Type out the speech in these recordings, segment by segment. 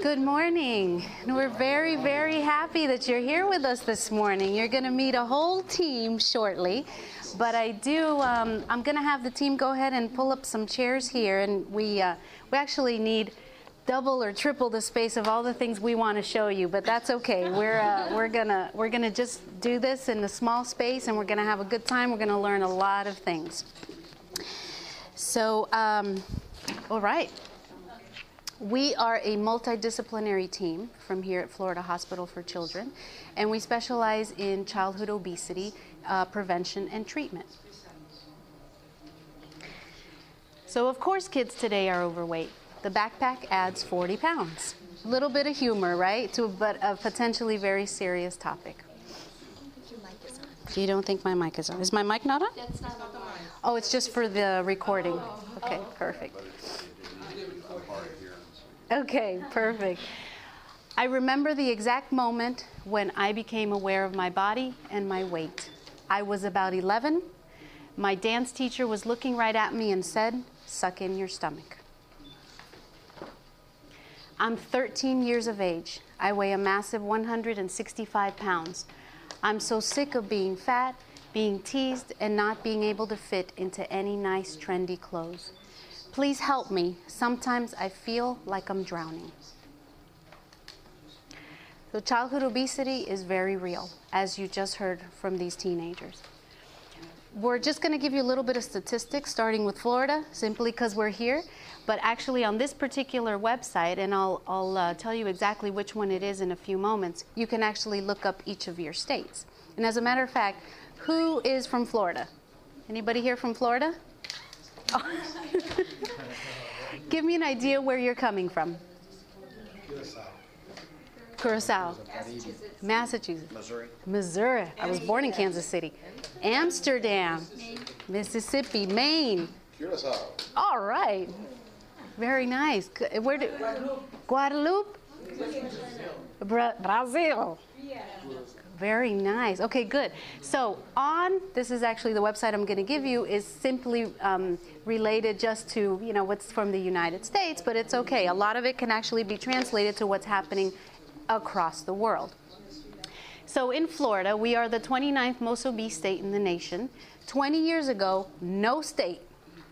Good morning. We're very, very happy that you're here with us this morning. You're going to meet a whole team shortly, but I do. Um, I'm going to have the team go ahead and pull up some chairs here, and we uh, we actually need double or triple the space of all the things we want to show you, but that's okay. We're uh, we're gonna we're gonna just do this in a small space, and we're gonna have a good time. We're gonna learn a lot of things. So, um, all right. We are a multidisciplinary team from here at Florida Hospital for Children, and we specialize in childhood obesity uh, prevention and treatment. So, of course, kids today are overweight. The backpack adds 40 pounds. A little bit of humor, right? To but a potentially very serious topic. You don't think my mic is on? Is my mic not on? That's not on. Oh, it's just for the recording. Okay, perfect. Okay, perfect. I remember the exact moment when I became aware of my body and my weight. I was about 11. My dance teacher was looking right at me and said, Suck in your stomach. I'm 13 years of age. I weigh a massive 165 pounds. I'm so sick of being fat, being teased, and not being able to fit into any nice, trendy clothes. Please help me. Sometimes I feel like I'm drowning. So, childhood obesity is very real, as you just heard from these teenagers. We're just going to give you a little bit of statistics, starting with Florida, simply because we're here. But actually, on this particular website, and I'll, I'll uh, tell you exactly which one it is in a few moments, you can actually look up each of your states. And as a matter of fact, who is from Florida? Anybody here from Florida? Oh. Give me an idea where you're coming from. Curacao. Massachusetts. Massachusetts. Missouri. Missouri. I was born in Kansas City. Amsterdam. Mississippi. Maine. Curacao. All right. Very nice. G- uh, Where did Guadalupe? Bra- Brazil. Very nice. Okay, good. So on this is actually the website I'm going to give you is simply um, related just to you know what's from the United States, but it's okay. A lot of it can actually be translated to what's happening across the world. So in Florida, we are the 29th most obese state in the nation. 20 years ago, no state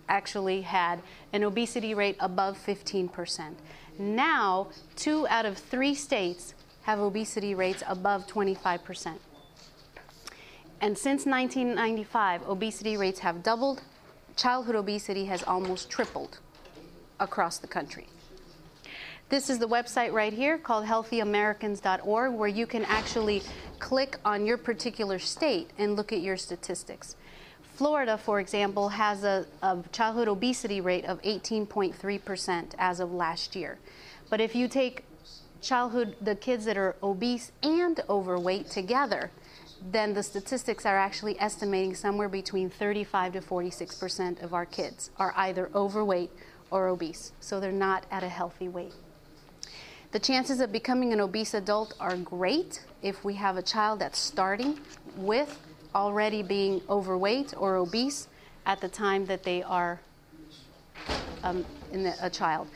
actually had an obesity rate above 15%. Now, two out of three states have obesity rates above 25%. And since 1995, obesity rates have doubled. Childhood obesity has almost tripled across the country. This is the website right here called healthyamericans.org where you can actually click on your particular state and look at your statistics. Florida, for example, has a, a childhood obesity rate of 18.3% as of last year. But if you take childhood, the kids that are obese and overweight together, then the statistics are actually estimating somewhere between 35 to 46 percent of our kids are either overweight or obese. So they're not at a healthy weight. The chances of becoming an obese adult are great if we have a child that's starting with already being overweight or obese at the time that they are um, in the, a child.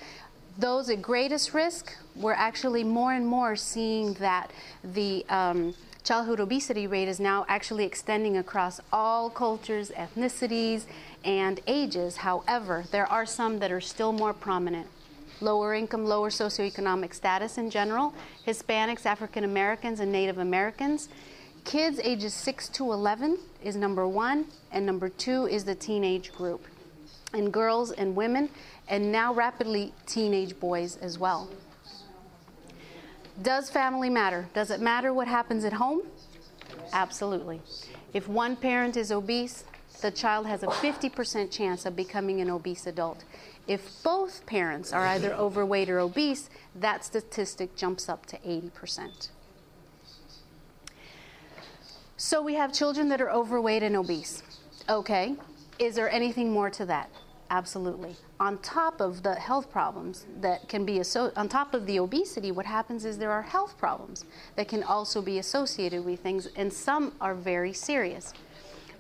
Those at greatest risk, we're actually more and more seeing that the um, childhood obesity rate is now actually extending across all cultures, ethnicities, and ages. However, there are some that are still more prominent. Lower income, lower socioeconomic status in general, Hispanics, African Americans, and Native Americans. Kids ages 6 to 11 is number one, and number two is the teenage group. And girls and women, and now rapidly teenage boys as well. Does family matter? Does it matter what happens at home? Absolutely. If one parent is obese, the child has a 50% chance of becoming an obese adult. If both parents are either overweight or obese, that statistic jumps up to 80%. So we have children that are overweight and obese. Okay, is there anything more to that? Absolutely. On top of the health problems that can be asso- on top of the obesity, what happens is there are health problems that can also be associated with things, and some are very serious.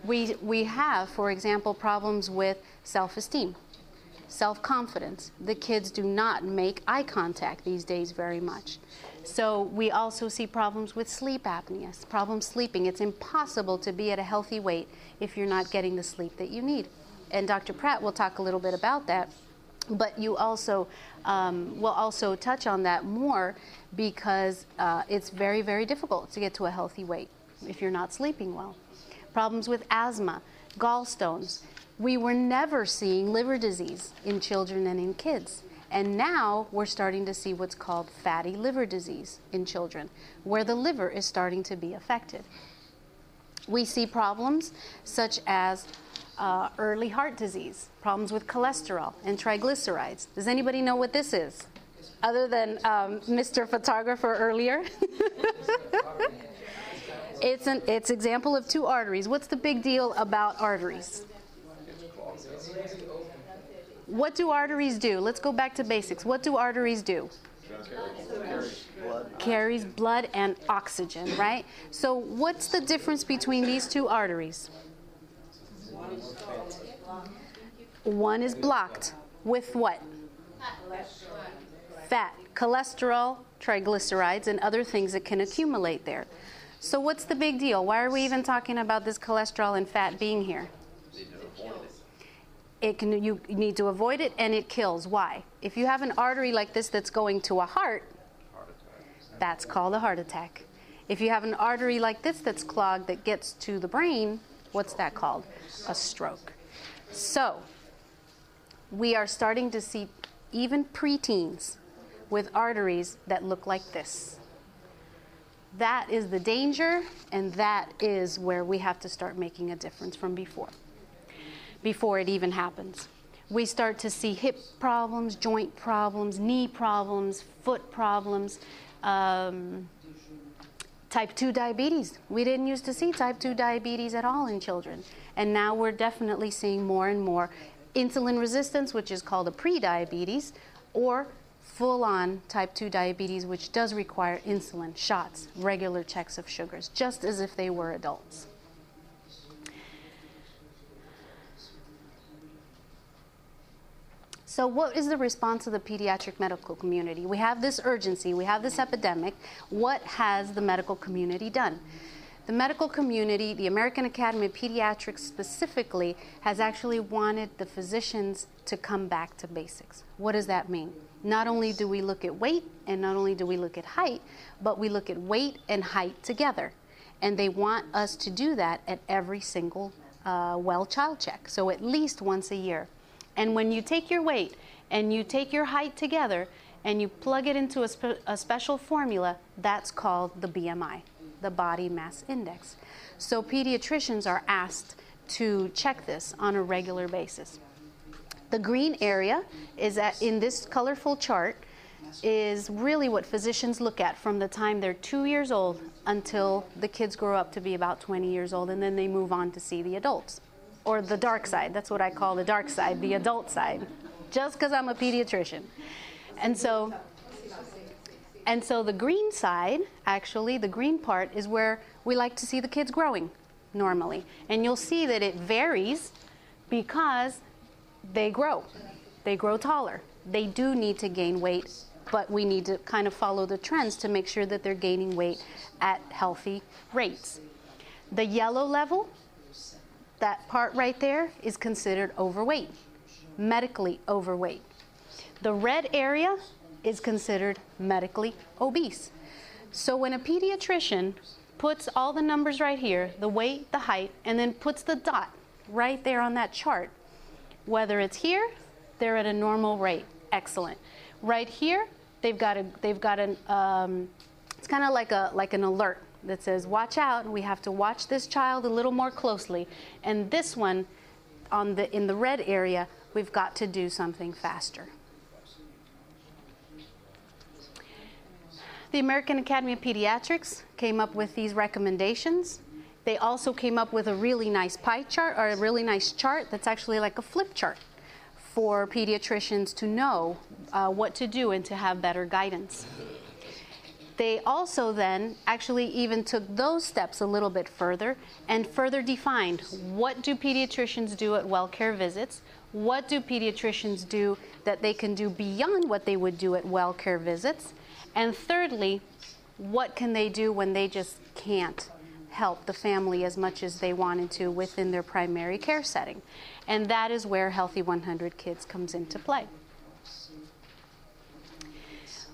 We we have, for example, problems with self-esteem, self confidence. The kids do not make eye contact these days very much. So we also see problems with sleep apnea, problems sleeping. It's impossible to be at a healthy weight if you're not getting the sleep that you need. And Dr. Pratt will talk a little bit about that. But you also um, will also touch on that more because uh, it's very, very difficult to get to a healthy weight if you're not sleeping well. Problems with asthma, gallstones. We were never seeing liver disease in children and in kids. And now we're starting to see what's called fatty liver disease in children, where the liver is starting to be affected. We see problems such as uh, early heart disease, problems with cholesterol and triglycerides. Does anybody know what this is? Other than um, Mr. Photographer earlier? it's an it's example of two arteries. What's the big deal about arteries? What do arteries do? Let's go back to basics. What do arteries do? Carries blood and oxygen, right? So, what's the difference between these two arteries? One is blocked with what? Fat, cholesterol, triglycerides, and other things that can accumulate there. So, what's the big deal? Why are we even talking about this cholesterol and fat being here? It can you need to avoid it and it kills. Why? If you have an artery like this that's going to a heart that's called a heart attack. If you have an artery like this that's clogged that gets to the brain what's that called? A stroke. So we are starting to see even preteens with arteries that look like this. That is the danger and that is where we have to start making a difference from before before it even happens. We start to see hip problems, joint problems, knee problems, foot problems, um, type 2 diabetes. We didn't used to see type 2 diabetes at all in children. And now we're definitely seeing more and more insulin resistance, which is called a prediabetes, or full on type 2 diabetes, which does require insulin, shots, regular checks of sugars, just as if they were adults. So, what is the response of the pediatric medical community? We have this urgency, we have this epidemic. What has the medical community done? The medical community, the American Academy of Pediatrics specifically, has actually wanted the physicians to come back to basics. What does that mean? Not only do we look at weight and not only do we look at height, but we look at weight and height together. And they want us to do that at every single uh, well child check, so at least once a year. And when you take your weight and you take your height together and you plug it into a, spe- a special formula, that's called the BMI, the body mass index. So pediatricians are asked to check this on a regular basis. The green area is at, in this colorful chart is really what physicians look at from the time they're two years old until the kids grow up to be about 20 years old, and then they move on to see the adults or the dark side. That's what I call the dark side, the adult side, just because I'm a pediatrician. And so, and so the green side, actually, the green part is where we like to see the kids growing normally. And you'll see that it varies because they grow. They grow taller. They do need to gain weight, but we need to kind of follow the trends to make sure that they're gaining weight at healthy rates. The yellow level that part right there is considered overweight, medically overweight. The red area is considered medically obese. So when a pediatrician puts all the numbers right here, the weight, the height, and then puts the dot right there on that chart, whether it's here, they're at a normal rate. Excellent. Right here, they've got a they've got an um, it's kind of like a like an alert that says, watch out, we have to watch this child a little more closely. And this one, on the, in the red area, we've got to do something faster. The American Academy of Pediatrics came up with these recommendations. They also came up with a really nice pie chart or a really nice chart that's actually like a flip chart for pediatricians to know uh, what to do and to have better guidance. They also then actually even took those steps a little bit further and further defined what do pediatricians do at well care visits, What do pediatricians do that they can do beyond what they would do at well care visits? And thirdly, what can they do when they just can't help the family as much as they wanted to within their primary care setting? And that is where Healthy 100 Kids comes into play.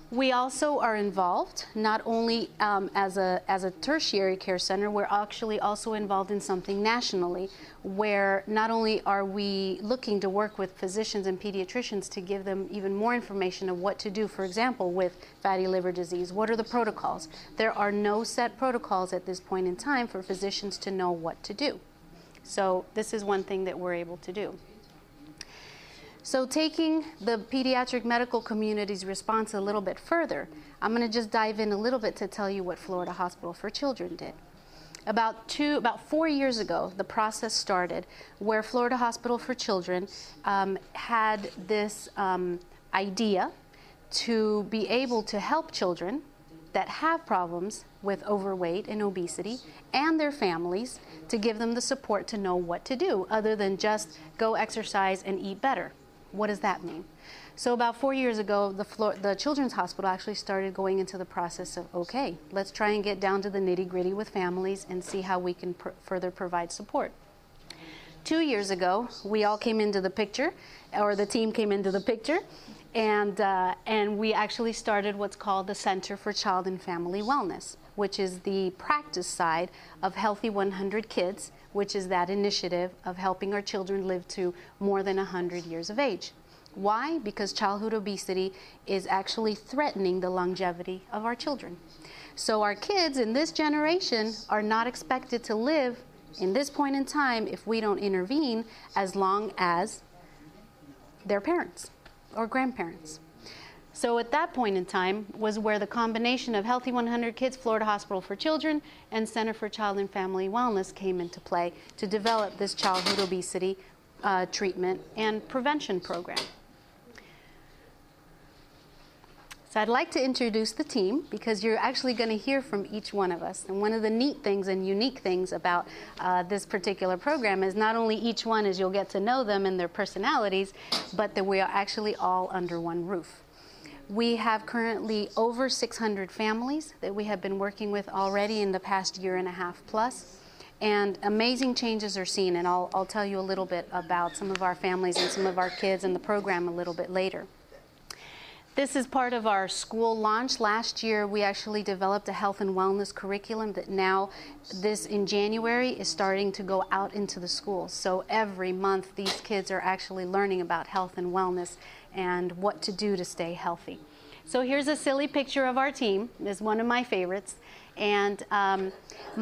We also are involved not only um, as, a, as a tertiary care center, we're actually also involved in something nationally where not only are we looking to work with physicians and pediatricians to give them even more information of what to do, for example, with fatty liver disease. What are the protocols? There are no set protocols at this point in time for physicians to know what to do. So, this is one thing that we're able to do. So, taking the pediatric medical community's response a little bit further, I'm going to just dive in a little bit to tell you what Florida Hospital for Children did. About two, about four years ago, the process started where Florida Hospital for Children um, had this um, idea to be able to help children that have problems with overweight and obesity and their families to give them the support to know what to do other than just go exercise and eat better. What does that mean? So about four years ago, the, the Children's Hospital actually started going into the process of, okay, let's try and get down to the nitty gritty with families and see how we can pr- further provide support. Two years ago, we all came into the picture, or the team came into the picture, and, uh, and we actually started what's called the Center for Child and Family Wellness, which is the practice side of Healthy 100 Kids, which is that initiative of helping our children live to more than 100 years of age. Why? Because childhood obesity is actually threatening the longevity of our children. So, our kids in this generation are not expected to live in this point in time if we don't intervene as long as their parents or grandparents. So at that point in time was where the combination of Healthy 100 Kids, Florida Hospital for Children, and Center for Child and Family Wellness came into play to develop this childhood obesity uh, treatment and prevention program. So I'd like to introduce the team because you're actually going to hear from each one of us. And one of the neat things and unique things about uh, this particular program is not only each one is you'll get to know them and their personalities, but that we are actually all under one roof. We have currently over 600 families that we have been working with already in the past year and a half plus. And amazing changes are seen, and I'll, I'll tell you a little bit about some of our families and some of our kids and the program a little bit later. This is part of our school launch. Last year, we actually developed a health and wellness curriculum that now, this in January, is starting to go out into the schools. So every month, these kids are actually learning about health and wellness and what to do to stay healthy. So here's a silly picture of our team. It's one of my favorites. And um,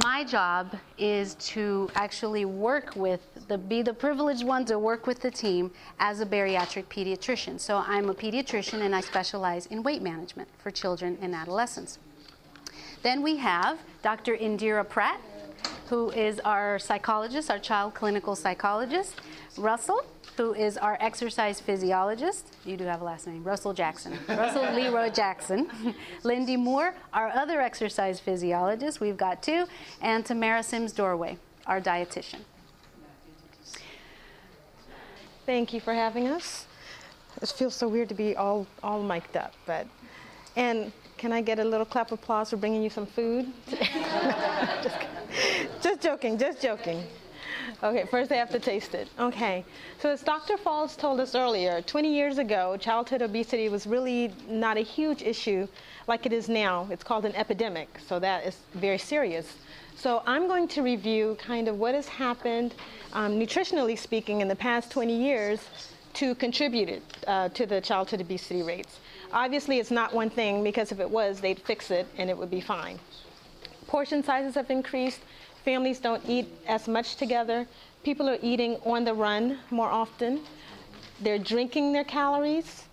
my job is to actually work with the be the privileged one to work with the team as a bariatric pediatrician. So I'm a pediatrician and I specialize in weight management for children and adolescents. Then we have Dr. Indira Pratt, who is our psychologist, our child clinical psychologist. Russell, who is our exercise physiologist. You do have a last name, Russell Jackson. Russell Leroy Jackson. Lindy Moore, our other exercise physiologist. We've got two. And Tamara Sims Doorway, our dietitian. Thank you for having us. It feels so weird to be all, all mic'd up, but, and can I get a little clap of applause for bringing you some food? just, just joking, just joking. Okay, first they have to taste it. Okay, so as Dr. Falls told us earlier, 20 years ago, childhood obesity was really not a huge issue like it is now. It's called an epidemic, so that is very serious. So I'm going to review kind of what has happened, um, nutritionally speaking, in the past 20 years to contribute uh, to the childhood obesity rates. Obviously, it's not one thing because if it was, they'd fix it and it would be fine. Portion sizes have increased, Families don't eat as much together. People are eating on the run more often. They're drinking their calories.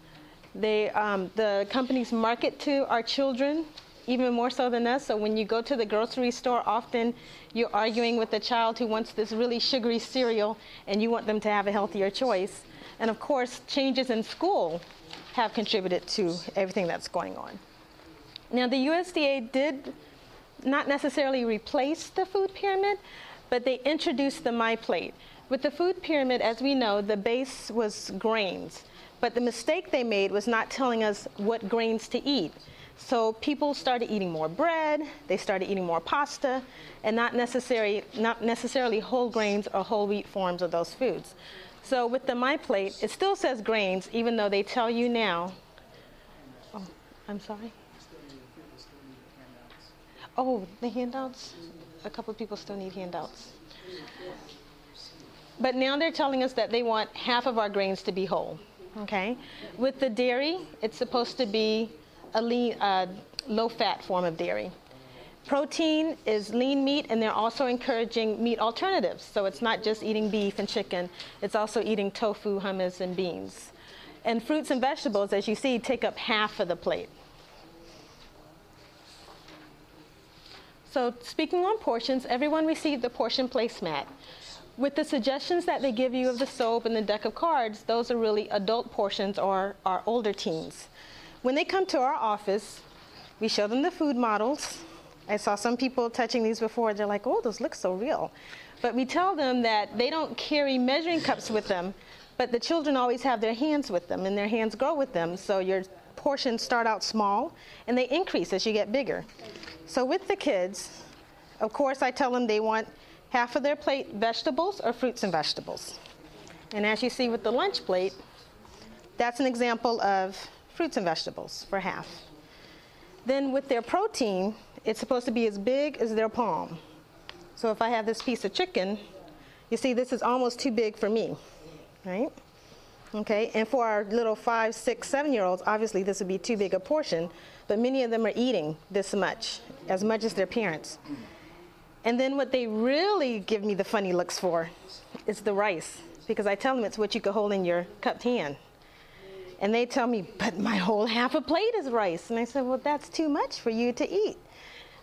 They, um, the companies market to our children even more so than us. So when you go to the grocery store, often you're arguing with a child who wants this really sugary cereal and you want them to have a healthier choice. And of course, changes in school have contributed to everything that's going on. Now, the USDA did not necessarily replace the food pyramid, but they introduced the My Plate. With the food pyramid, as we know, the base was grains. But the mistake they made was not telling us what grains to eat. So people started eating more bread, they started eating more pasta, and not necessarily, not necessarily whole grains or whole wheat forms of those foods. So with the My Plate, it still says grains, even though they tell you now. Oh, I'm sorry. Oh, the handouts? A couple of people still need handouts. But now they're telling us that they want half of our grains to be whole. Okay? With the dairy, it's supposed to be a lean, uh, low fat form of dairy. Protein is lean meat, and they're also encouraging meat alternatives. So it's not just eating beef and chicken, it's also eating tofu, hummus, and beans. And fruits and vegetables, as you see, take up half of the plate. So, speaking on portions, everyone received the portion placemat. With the suggestions that they give you of the soap and the deck of cards, those are really adult portions or our older teens. When they come to our office, we show them the food models. I saw some people touching these before. They're like, oh, those look so real. But we tell them that they don't carry measuring cups with them, but the children always have their hands with them, and their hands grow with them. So your portions start out small, and they increase as you get bigger. So with the kids, of course, I tell them they want half of their plate vegetables or fruits and vegetables. And as you see with the lunch plate, that's an example of fruits and vegetables for half. Then with their protein, it's supposed to be as big as their palm. So if I have this piece of chicken, you see this is almost too big for me, right? Okay, and for our little five, six, seven year olds, obviously this would be too big a portion, but many of them are eating this much, as much as their parents. And then what they really give me the funny looks for is the rice, because I tell them it's what you could hold in your cupped hand. And they tell me, but my whole half a plate is rice. And I said, well, that's too much for you to eat.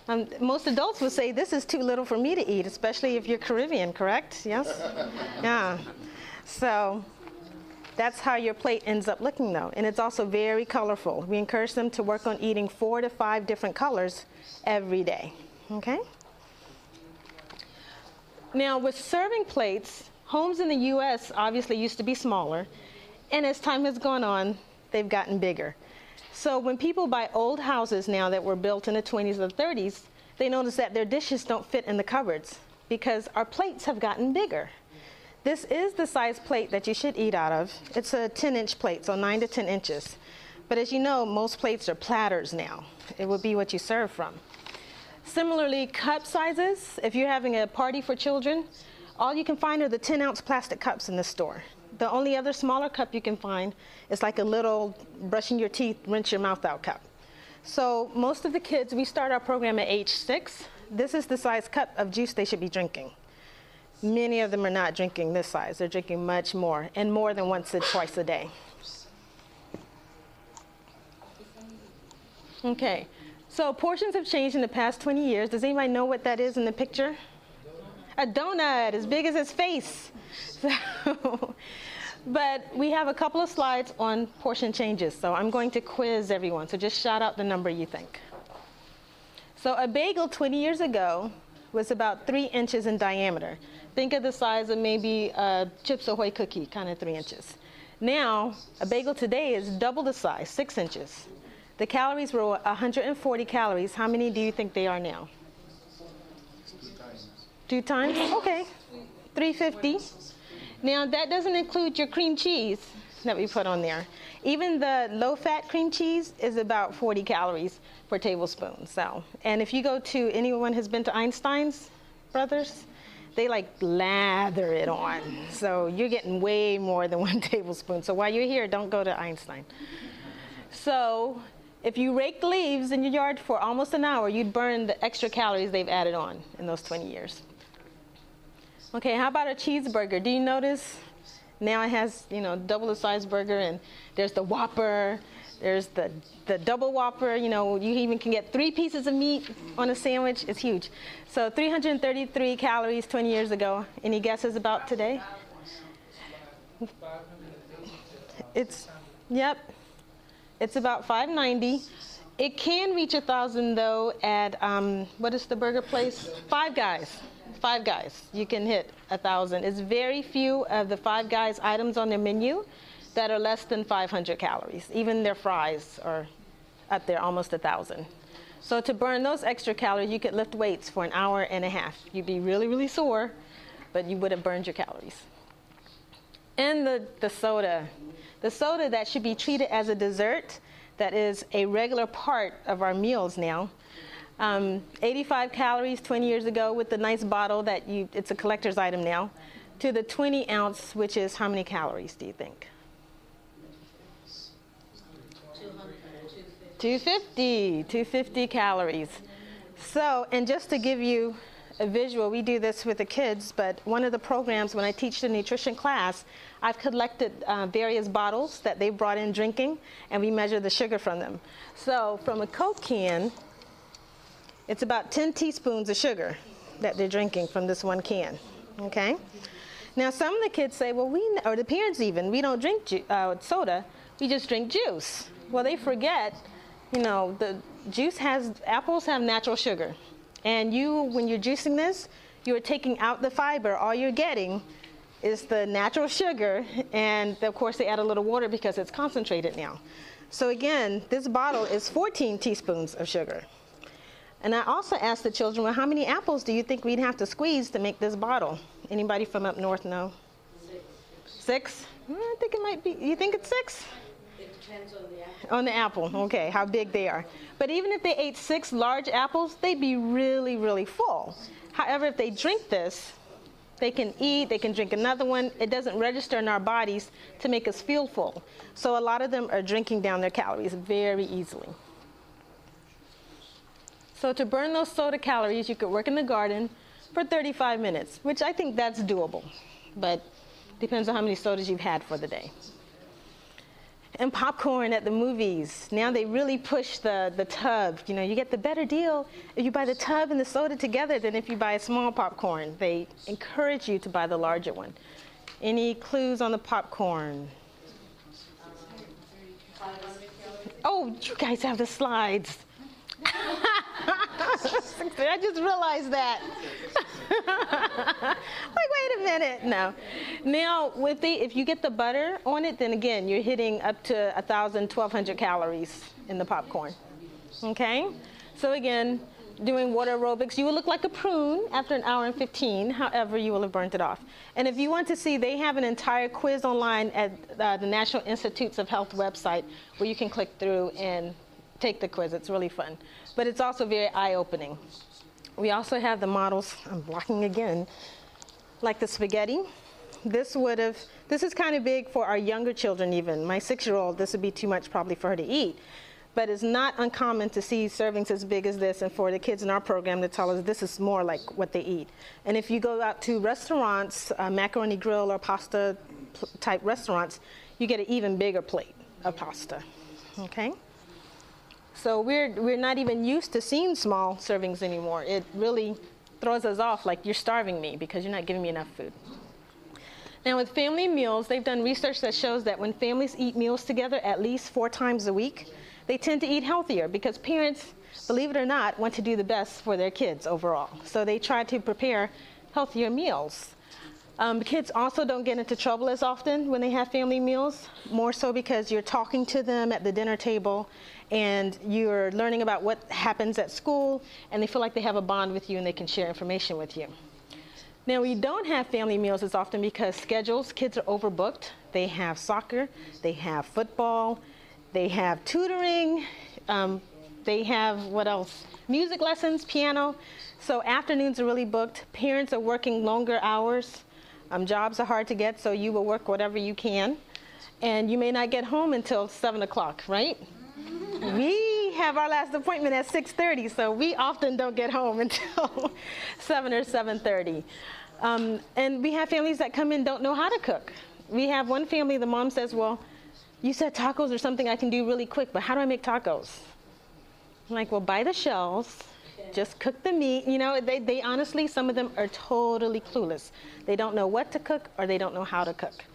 Um, most adults would say, this is too little for me to eat, especially if you're Caribbean, correct? Yes? yeah. So that's how your plate ends up looking, though. And it's also very colorful. We encourage them to work on eating four to five different colors every day. Okay? Now, with serving plates, homes in the U.S. obviously used to be smaller. And as time has gone on, they've gotten bigger. So when people buy old houses now that were built in the 20s or 30s, they notice that their dishes don't fit in the cupboards because our plates have gotten bigger. This is the size plate that you should eat out of. It's a 10 inch plate, so 9 to 10 inches. But as you know, most plates are platters now. It would be what you serve from. Similarly, cup sizes, if you're having a party for children, all you can find are the 10 ounce plastic cups in the store. The only other smaller cup you can find is like a little brushing your teeth, rinse your mouth out cup. So most of the kids, we start our program at age six. This is the size cup of juice they should be drinking. Many of them are not drinking this size. They're drinking much more, and more than once or twice a day. Okay, so portions have changed in the past 20 years. Does anybody know what that is in the picture? A donut as big as his face. So, but we have a couple of slides on portion changes, so I'm going to quiz everyone. So just shout out the number you think. So a bagel 20 years ago was about three inches in diameter. Think of the size of maybe a Chips Ahoy cookie, kind of three inches. Now, a bagel today is double the size, six inches. The calories were 140 calories. How many do you think they are now? Two times? Okay. 350. Now, that doesn't include your cream cheese that we put on there. Even the low fat cream cheese is about 40 calories per tablespoon. So, and if you go to anyone has been to Einstein's Brothers, they like lather it on. So you're getting way more than one tablespoon. So while you're here, don't go to Einstein. So if you raked leaves in your yard for almost an hour, you'd burn the extra calories they've added on in those 20 years. Okay, how about a cheeseburger? Do you notice now it has, you know, double the size burger and there's the Whopper, there's the, the double Whopper, you know, you even can get three pieces of meat on a sandwich. It's huge. So 333 calories 20 years ago. Any guesses about today? It's, yep, it's about 590. It can reach a thousand though at um, what is the burger place? Five Guys. Five Guys, you can hit a thousand. It's very few of the Five Guys items on their menu that are less than 500 calories. Even their fries are up there, almost a thousand. So to burn those extra calories, you could lift weights for an hour and a half. You'd be really, really sore, but you would have burned your calories. And the, the soda. The soda that should be treated as a dessert that is a regular part of our meals now. Um, 85 calories 20 years ago with the nice bottle that you, it's a collector's item now, to the 20 ounce, which is how many calories do you think? 250, 250 calories. So, and just to give you a visual, we do this with the kids, but one of the programs when I teach the nutrition class, I've collected uh, various bottles that they brought in drinking, and we measure the sugar from them. So, from a Coke can, it's about 10 teaspoons of sugar that they're drinking from this one can. Okay? Now, some of the kids say, well, we, or the parents even, we don't drink uh, soda, we just drink juice. Well, they forget, you know, the juice has, apples have natural sugar. And you, when you're juicing this, you're taking out the fiber. All you're getting is the natural sugar, and of course, they add a little water because it's concentrated now. So, again, this bottle is 14 teaspoons of sugar. And I also asked the children, well, how many apples do you think we'd have to squeeze to make this bottle? Anybody from up north know? Six. Six? Hmm, I think it might be. You think it's six? Depends on the apple. On the apple, okay, how big they are. But even if they ate six large apples, they'd be really, really full. However, if they drink this, they can eat, they can drink another one. It doesn't register in our bodies to make us feel full. So a lot of them are drinking down their calories very easily. So to burn those soda calories, you could work in the garden for 35 minutes, which I think that's doable, but depends on how many sodas you've had for the day. And popcorn at the movies. Now they really push the, the tub. You know, you get the better deal if you buy the tub and the soda together than if you buy a small popcorn. They encourage you to buy the larger one. Any clues on the popcorn? Oh, you guys have the slides. I just realized that. like, wait a minute. No. Now, with the, if you get the butter on it, then again, you're hitting up to 1,000, 1,200 calories in the popcorn. Okay? So, again, doing water aerobics, you will look like a prune after an hour and 15. However, you will have burnt it off. And if you want to see, they have an entire quiz online at uh, the National Institutes of Health website where you can click through and take the quiz. It's really fun. But it's also very eye opening. We also have the models, I'm blocking again, like the spaghetti. This would have, this is kind of big for our younger children, even. My six year old, this would be too much probably for her to eat. But it's not uncommon to see servings as big as this, and for the kids in our program to tell us this is more like what they eat. And if you go out to restaurants, uh, macaroni grill or pasta type restaurants, you get an even bigger plate of pasta. Okay? So we're, we're not even used to seeing small servings anymore. It really throws us off like you're starving me because you're not giving me enough food. Now, with family meals, they've done research that shows that when families eat meals together at least four times a week, they tend to eat healthier because parents, believe it or not, want to do the best for their kids overall. So they try to prepare healthier meals. Um, kids also don't get into trouble as often when they have family meals, more so because you're talking to them at the dinner table and you're learning about what happens at school, and they feel like they have a bond with you and they can share information with you. Now, we don't have family meals as often because schedules, kids are overbooked. They have soccer, they have football, they have tutoring, um, they have what else? Music lessons, piano. So afternoons are really booked. Parents are working longer hours. Um, jobs are hard to get, so you will work whatever you can. And you may not get home until 7 o'clock, right? we have our last appointment at 6.30, so we often don't get home until 7 or 7.30. Um, and we have families that come in don't know how to cook. We have one family, the mom says, well, you said tacos are something I can do really quick, but how do I make tacos? I'm like, well, buy the shells, just cook the meat. You know, they, they honestly, some of them are totally clueless. They don't know what to cook or they don't know how to cook.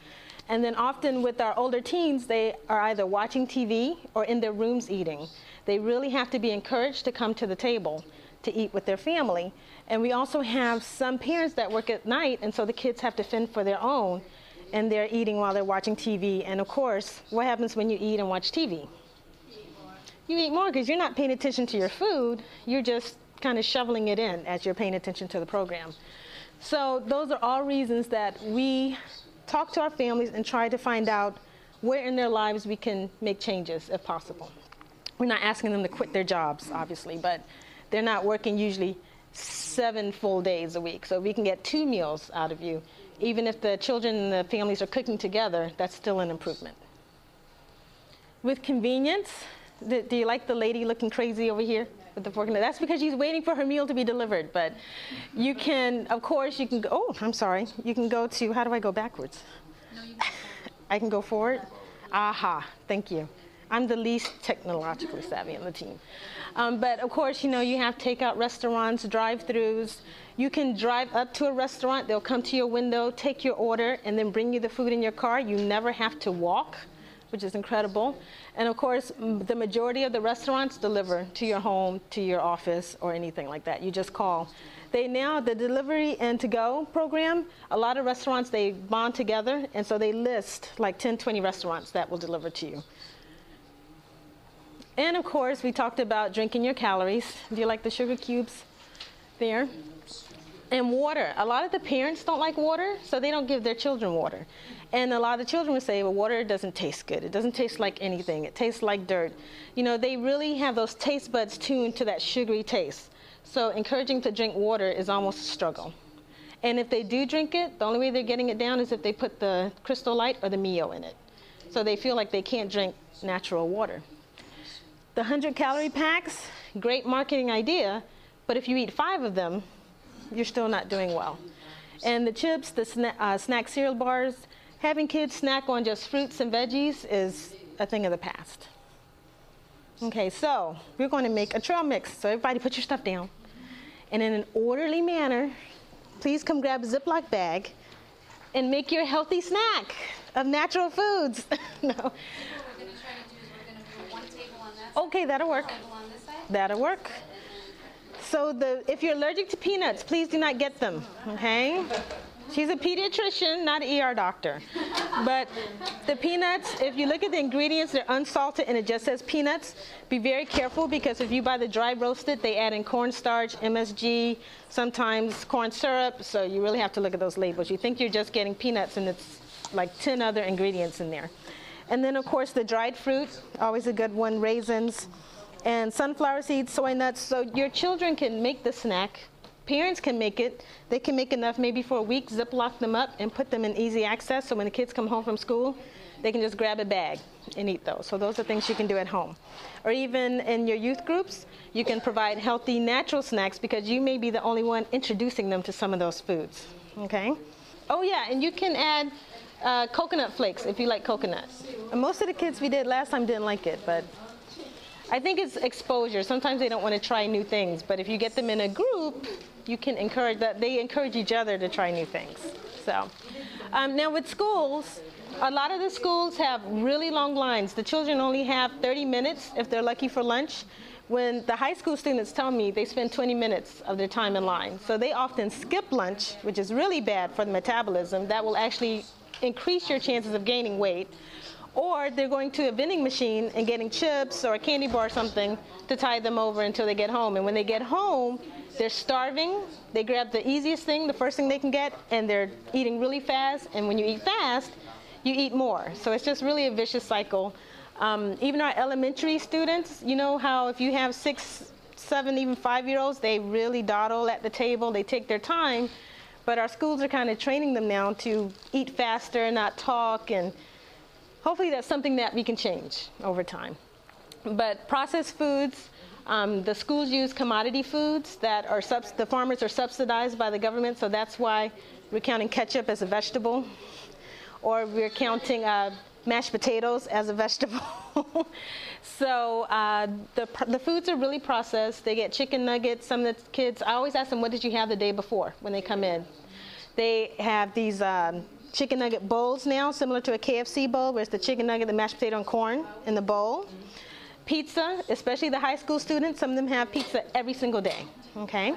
And then often with our older teens, they are either watching TV or in their rooms eating. They really have to be encouraged to come to the table to eat with their family. And we also have some parents that work at night, and so the kids have to fend for their own, and they're eating while they're watching TV. And of course, what happens when you eat and watch TV? You eat more because you're not paying attention to your food, you're just kind of shoveling it in as you're paying attention to the program. So, those are all reasons that we talk to our families and try to find out where in their lives we can make changes if possible. We're not asking them to quit their jobs, obviously, but they're not working usually seven full days a week. So we can get two meals out of you. Even if the children and the families are cooking together, that's still an improvement. With convenience, do, you like the lady looking crazy over here? With the fork and that's because she's waiting for her meal to be delivered but you can of course you can go oh i'm sorry. You can go to how do i go backwards? No, you can i can go forward? Aha thank you. I'm the least technologically savvy on the team. Um, but of course, you know, you have takeout restaurants, drive-throughs. You can drive up to a restaurant, they'll come to your window, take your order, and then bring you the food in your car. You never have to walk, which is incredible. And of course, the majority of the restaurants deliver to your home, to your office, or anything like that. You just call. They now, the delivery and to go program, a lot of restaurants, they bond together, and so they list like 10, 20 restaurants that will deliver to you. And of course, we talked about drinking your calories. Do you like the sugar cubes there? And water. A lot of the parents don't like water, so they don't give their children water. And a lot of the children would say, well, water doesn't taste good. It doesn't taste like anything. It tastes like dirt. You know, they really have those taste buds tuned to that sugary taste. So encouraging to drink water is almost a struggle. And if they do drink it, the only way they're getting it down is if they put the Crystal Light or the Mio in it. So they feel like they can't drink natural water. The 100 calorie packs, great marketing idea, but if you eat five of them, you're still not doing well. And the chips, the sna- uh, snack cereal bars, having kids snack on just fruits and veggies is a thing of the past. Okay, so we're going to make a trail mix. So everybody put your stuff down. And in an orderly manner, please come grab a Ziploc bag and make your healthy snack of natural foods. no. Okay, that'll work. That'll work. So the if you're allergic to peanuts, please do not get them. Okay? She's a pediatrician, not an ER doctor. But the peanuts, if you look at the ingredients, they're unsalted and it just says peanuts. Be very careful because if you buy the dry roasted, they add in cornstarch, MSG, sometimes corn syrup. So you really have to look at those labels. You think you're just getting peanuts and it's like 10 other ingredients in there. And then, of course, the dried fruit, always a good one, raisins, and sunflower seeds, soy nuts. So your children can make the snack. Parents can make it. They can make enough maybe for a week, ziplock them up, and put them in easy access. So when the kids come home from school, they can just grab a bag and eat those. So those are things you can do at home. Or even in your youth groups, you can provide healthy, natural snacks because you may be the only one introducing them to some of those foods. Okay? Oh, yeah, and you can add uh, coconut flakes, if you like coconut. Most of the kids we did last time didn't like it, but I think it's exposure. Sometimes they don't want to try new things, but if you get them in a group, you can encourage that. They encourage each other to try new things. So, um, now with schools, a lot of the schools have really long lines. The children only have 30 minutes if they're lucky for lunch. When the high school students tell me they spend 20 minutes of their time in line. So they often skip lunch, which is really bad for the metabolism. That will actually increase your chances of gaining weight. Or they're going to a vending machine and getting chips or a candy bar or something to tide them over until they get home. And when they get home, they're starving. They grab the easiest thing, the first thing they can get, and they're eating really fast. And when you eat fast, you eat more. So it's just really a vicious cycle. Um, even our elementary students, you know how if you have six, seven, even five year olds, they really dawdle at the table, they take their time. But our schools are kind of training them now to eat faster, and not talk, and hopefully that's something that we can change over time. But processed foods, um, the schools use commodity foods that are the farmers are subsidized by the government, so that's why we're counting ketchup as a vegetable, or we're counting uh, mashed potatoes as a vegetable. so uh, the, the foods are really processed. They get chicken nuggets. Some of the kids, I always ask them, what did you have the day before when they come in? They have these um, chicken nugget bowls now, similar to a KFC bowl, where it's the chicken nugget, the mashed potato, and corn in the bowl. Pizza, especially the high school students, some of them have pizza every single day, okay?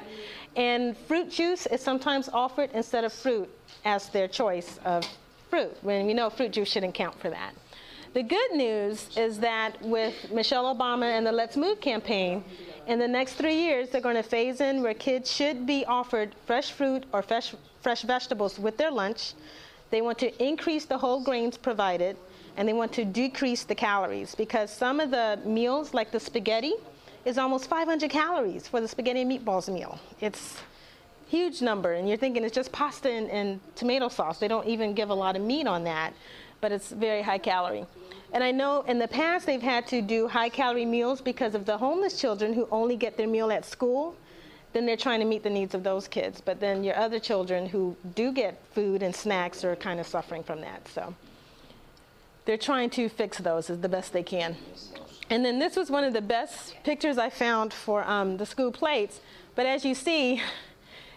And fruit juice is sometimes offered instead of fruit as their choice of fruit, when we know fruit juice shouldn't count for that. The good news is that with Michelle Obama and the Let's Move campaign, in the next three years, they're going to phase in where kids should be offered fresh fruit or fresh, fresh vegetables with their lunch. They want to increase the whole grains provided, and they want to decrease the calories because some of the meals, like the spaghetti, is almost 500 calories for the spaghetti and meatballs meal. It's huge number, and you're thinking it's just pasta and, and tomato sauce. They don't even give a lot of meat on that, but it's very high calorie. And I know in the past they've had to do high calorie meals because of the homeless children who only get their meal at school. Then they're trying to meet the needs of those kids. But then your other children who do get food and snacks are kind of suffering from that. So they're trying to fix those as the best they can. And then this was one of the best pictures I found for um, the school plates. But as you see,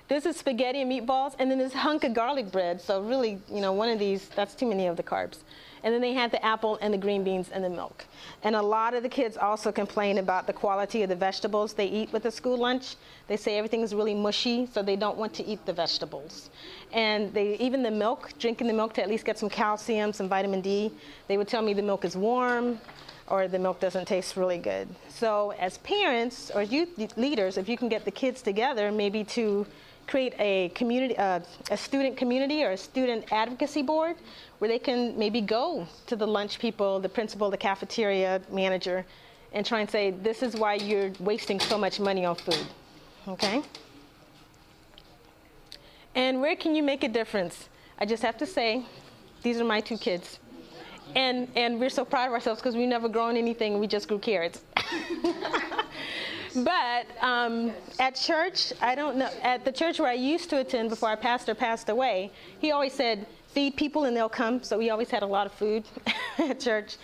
this is spaghetti and meatballs, and then this hunk of garlic bread. So really, you know, one of these, that's too many of the carbs. And then they had the apple and the green beans and the milk. And a lot of the kids also complain about the quality of the vegetables they eat with the school lunch. They say everything is really mushy, so they don't want to eat the vegetables. And they, even the milk, drinking the milk to at least get some calcium, some vitamin D, they would tell me the milk is warm or the milk doesn't taste really good. So as parents or youth leaders, if you can get the kids together, maybe to create a community, uh, a student community or a student advocacy board where they can maybe go to the lunch people, the principal, the cafeteria manager, and try and say, this is why you're wasting so much money on food. Okay? And where can you make a difference? I just have to say, these are my two kids. And, and we're so proud of ourselves because we've never grown anything, we just grew carrots. but um, at church, I don't know, at the church where I used to attend before our pastor passed away, he always said, feed people and they'll come. So we always had a lot of food at church.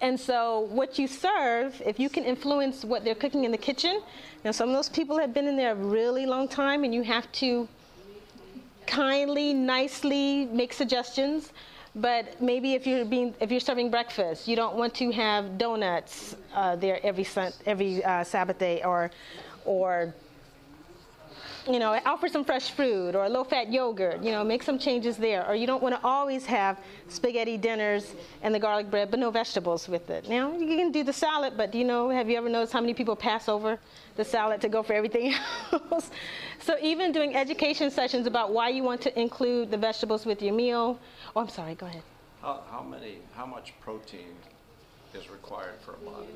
And so what you serve, if you can influence what they're cooking in the kitchen, now some of those people have been in there a really long time and you have to kindly, nicely make suggestions. But maybe if you're being if you're serving breakfast, you don't want to have donuts uh, there every every uh, Sabbath day, or or you know, offer some fresh fruit or low-fat yogurt. You know, make some changes there. Or you don't want to always have spaghetti dinners and the garlic bread, but no vegetables with it. Now you can do the salad, but do you know? Have you ever noticed how many people pass over the salad to go for everything else? so even doing education sessions about why you want to include the vegetables with your meal Oh, I'm sorry, go ahead. How, how many, how much protein is required for a body?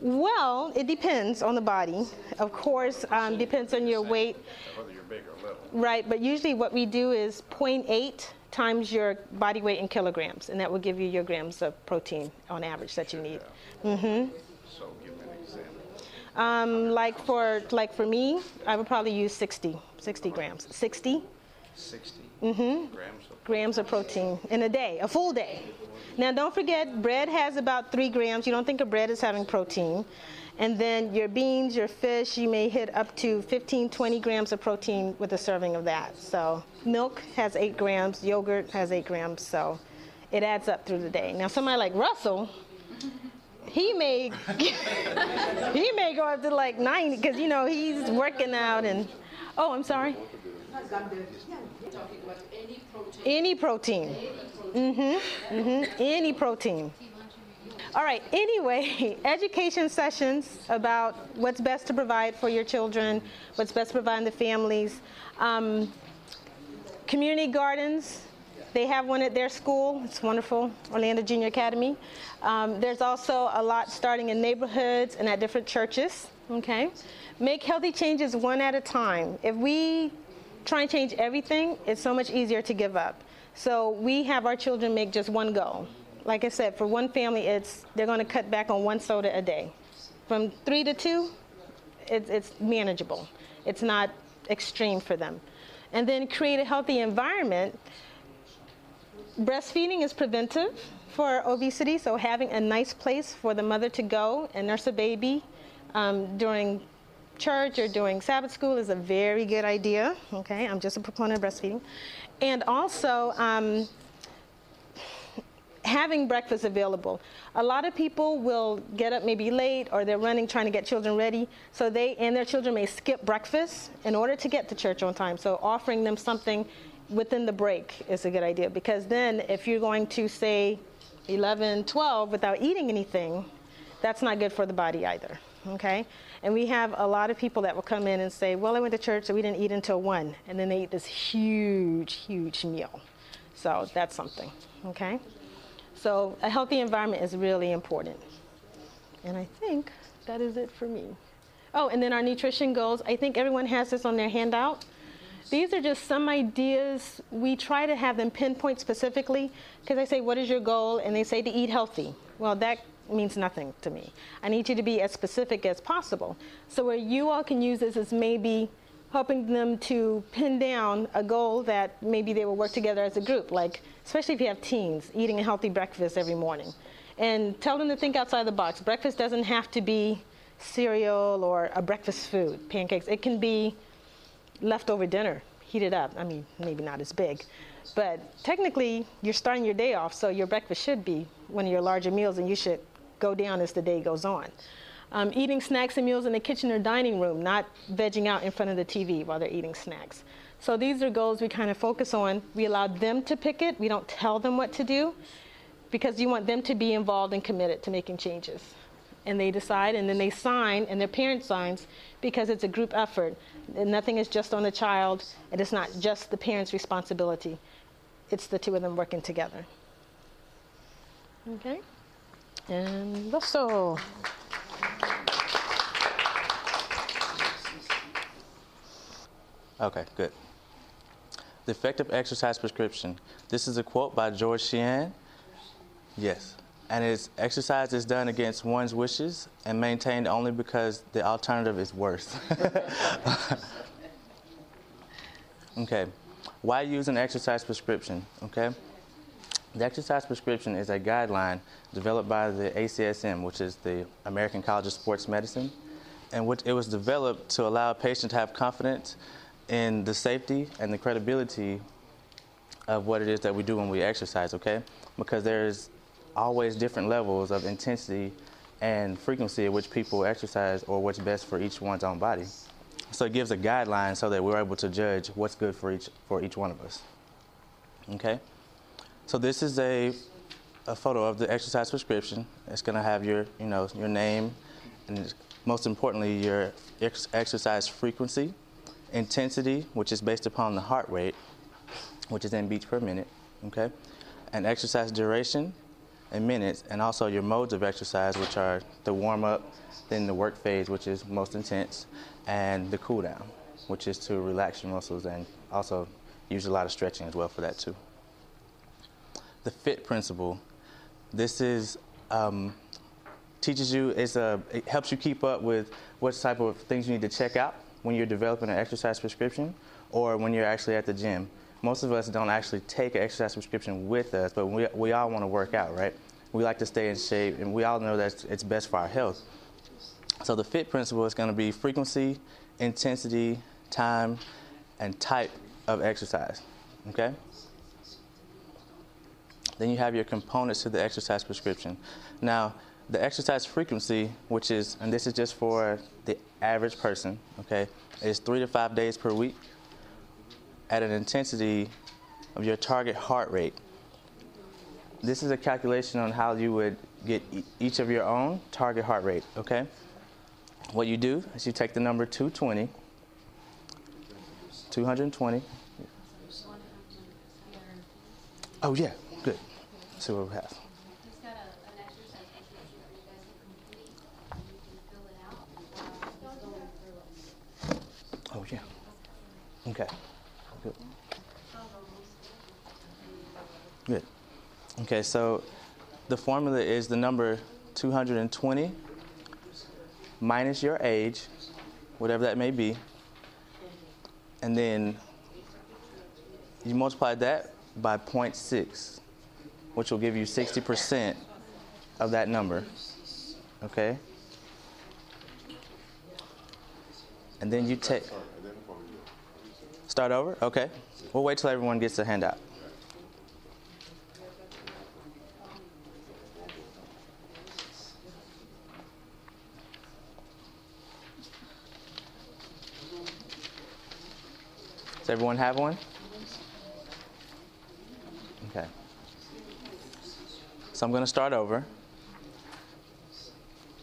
Well, it depends on the body. Of course, um, depends on your weight. Whether you're big or little. Right, but usually what we do is 0.8 times your body weight in kilograms, and that will give you your grams of protein on average that you need. Mm-hmm. So give me an example. Um, like for like for me, I would probably use 60, 60 grams. 60. 60 mm-hmm. grams of grams of protein in a day, a full day. Now, don't forget, bread has about three grams. You don't think of bread as having protein. And then your beans, your fish, you may hit up to 15, 20 grams of protein with a serving of that. So, milk has eight grams, yogurt has eight grams. So, it adds up through the day. Now, somebody like Russell, he may he may go up to like 90 because you know he's working out and oh i'm sorry any protein. Mm-hmm. Mm-hmm. Any protein. All right, anyway, education sessions about what's best to provide for your children, what's best to provide in the families. Um, community gardens, they have one at their school. It's wonderful, Orlando Junior Academy. Um, there's also a lot starting in neighborhoods and at different churches, okay? Make healthy changes one at a time. If we try and change everything, it's so much easier to give up. So we have our children make just one goal. Like I said, for one family, it's they're going to cut back on one soda a day. From three to two, it's, it's manageable. It's not extreme for them. And then create a healthy environment. Breastfeeding is preventive for obesity, so having a nice place for the mother to go and nurse a baby um, during church or doing Sabbath school is a very good idea. Okay, I'm just a proponent of breastfeeding. And also, um, having breakfast available. A lot of people will get up maybe late or they're running trying to get children ready, so they and their children may skip breakfast in order to get to church on time. So offering them something within the break is a good idea because then if you're going to say 11, 12 without eating anything, that's not good for the body either. Okay? And we have a lot of people that will come in and say, Well, I went to church, so we didn't eat until 1. And then they eat this huge, huge meal. So that's something. Okay? So a healthy environment is really important. And I think that is it for me. Oh, and then our nutrition goals. I think everyone has this on their handout. These are just some ideas. We try to have them pinpoint specifically because I say, What is your goal? And they say to eat healthy. Well, that means nothing to me. I need you to be as specific as possible. So, where you all can use this is maybe helping them to pin down a goal that maybe they will work together as a group, like, especially if you have teens, eating a healthy breakfast every morning. And tell them to think outside the box. Breakfast doesn't have to be cereal or a breakfast food, pancakes. It can be leftover dinner, heat it up. I mean, maybe not as big. But technically, you're starting your day off, so your breakfast should be one of your larger meals, and you should go down as the day goes on. Um, eating snacks and meals in the kitchen or dining room, not vegging out in front of the TV while they're eating snacks. So these are goals we kind of focus on. We allow them to pick it. We don't tell them what to do because you want them to be involved and committed to making changes. And they decide, and then they sign, and their parent signs because it's a group effort. Nothing is just on the child, and it's not just the parent's responsibility. It's the two of them working together. Okay? And Russell. Okay, good. The effective exercise prescription. This is a quote by George Sheehan. Yes. And it's exercise is done against one's wishes and maintained only because the alternative is worse. okay. Why use an exercise prescription? Okay. The exercise prescription is a guideline developed by the ACSM, which is the American College of Sports Medicine, and which it was developed to allow a patient to have confidence in the safety and the credibility of what it is that we do when we exercise, okay? Because there's always different levels of intensity and frequency at which people exercise or what's best for each one's own body. So it gives a guideline so that we're able to judge what's good for each for each one of us. Okay? So this is a a photo of the exercise prescription. It's going to have your, you know, your name and most importantly your ex- exercise frequency intensity, which is based upon the heart rate, which is in beats per minute, okay? And exercise duration in minutes, and also your modes of exercise, which are the warm up, then the work phase, which is most intense, and the cool down, which is to relax your muscles and also use a lot of stretching as well for that too. The FIT principle. This is um, teaches you. It's a, it helps you keep up with what type of things you need to check out when you're developing an exercise prescription or when you're actually at the gym. Most of us don't actually take an exercise prescription with us, but we, we all want to work out, right? We like to stay in shape, and we all know that it's best for our health. So the FIT principle is going to be frequency, intensity, time, and type of exercise, okay? Then you have your components to the exercise prescription. Now, the exercise frequency, which is, and this is just for the average person, okay, is three to five days per week at an intensity of your target heart rate. This is a calculation on how you would get each of your own target heart rate, okay? What you do is you take the number 220, 220. Oh, yeah, good. Let's see what we have. He's got a, an exercise prescription for you guys to complete, and you can fill it out while he's going through it. Oh, yeah. Okay. Good. Good. Okay, so the formula is the number 220 minus your age, whatever that may be, and then you multiply that by 0.6, which will give you 60% of that number. Okay? And then you take. Start over? Okay. We'll wait till everyone gets a handout. Does everyone have one? Okay. So I'm going to start over.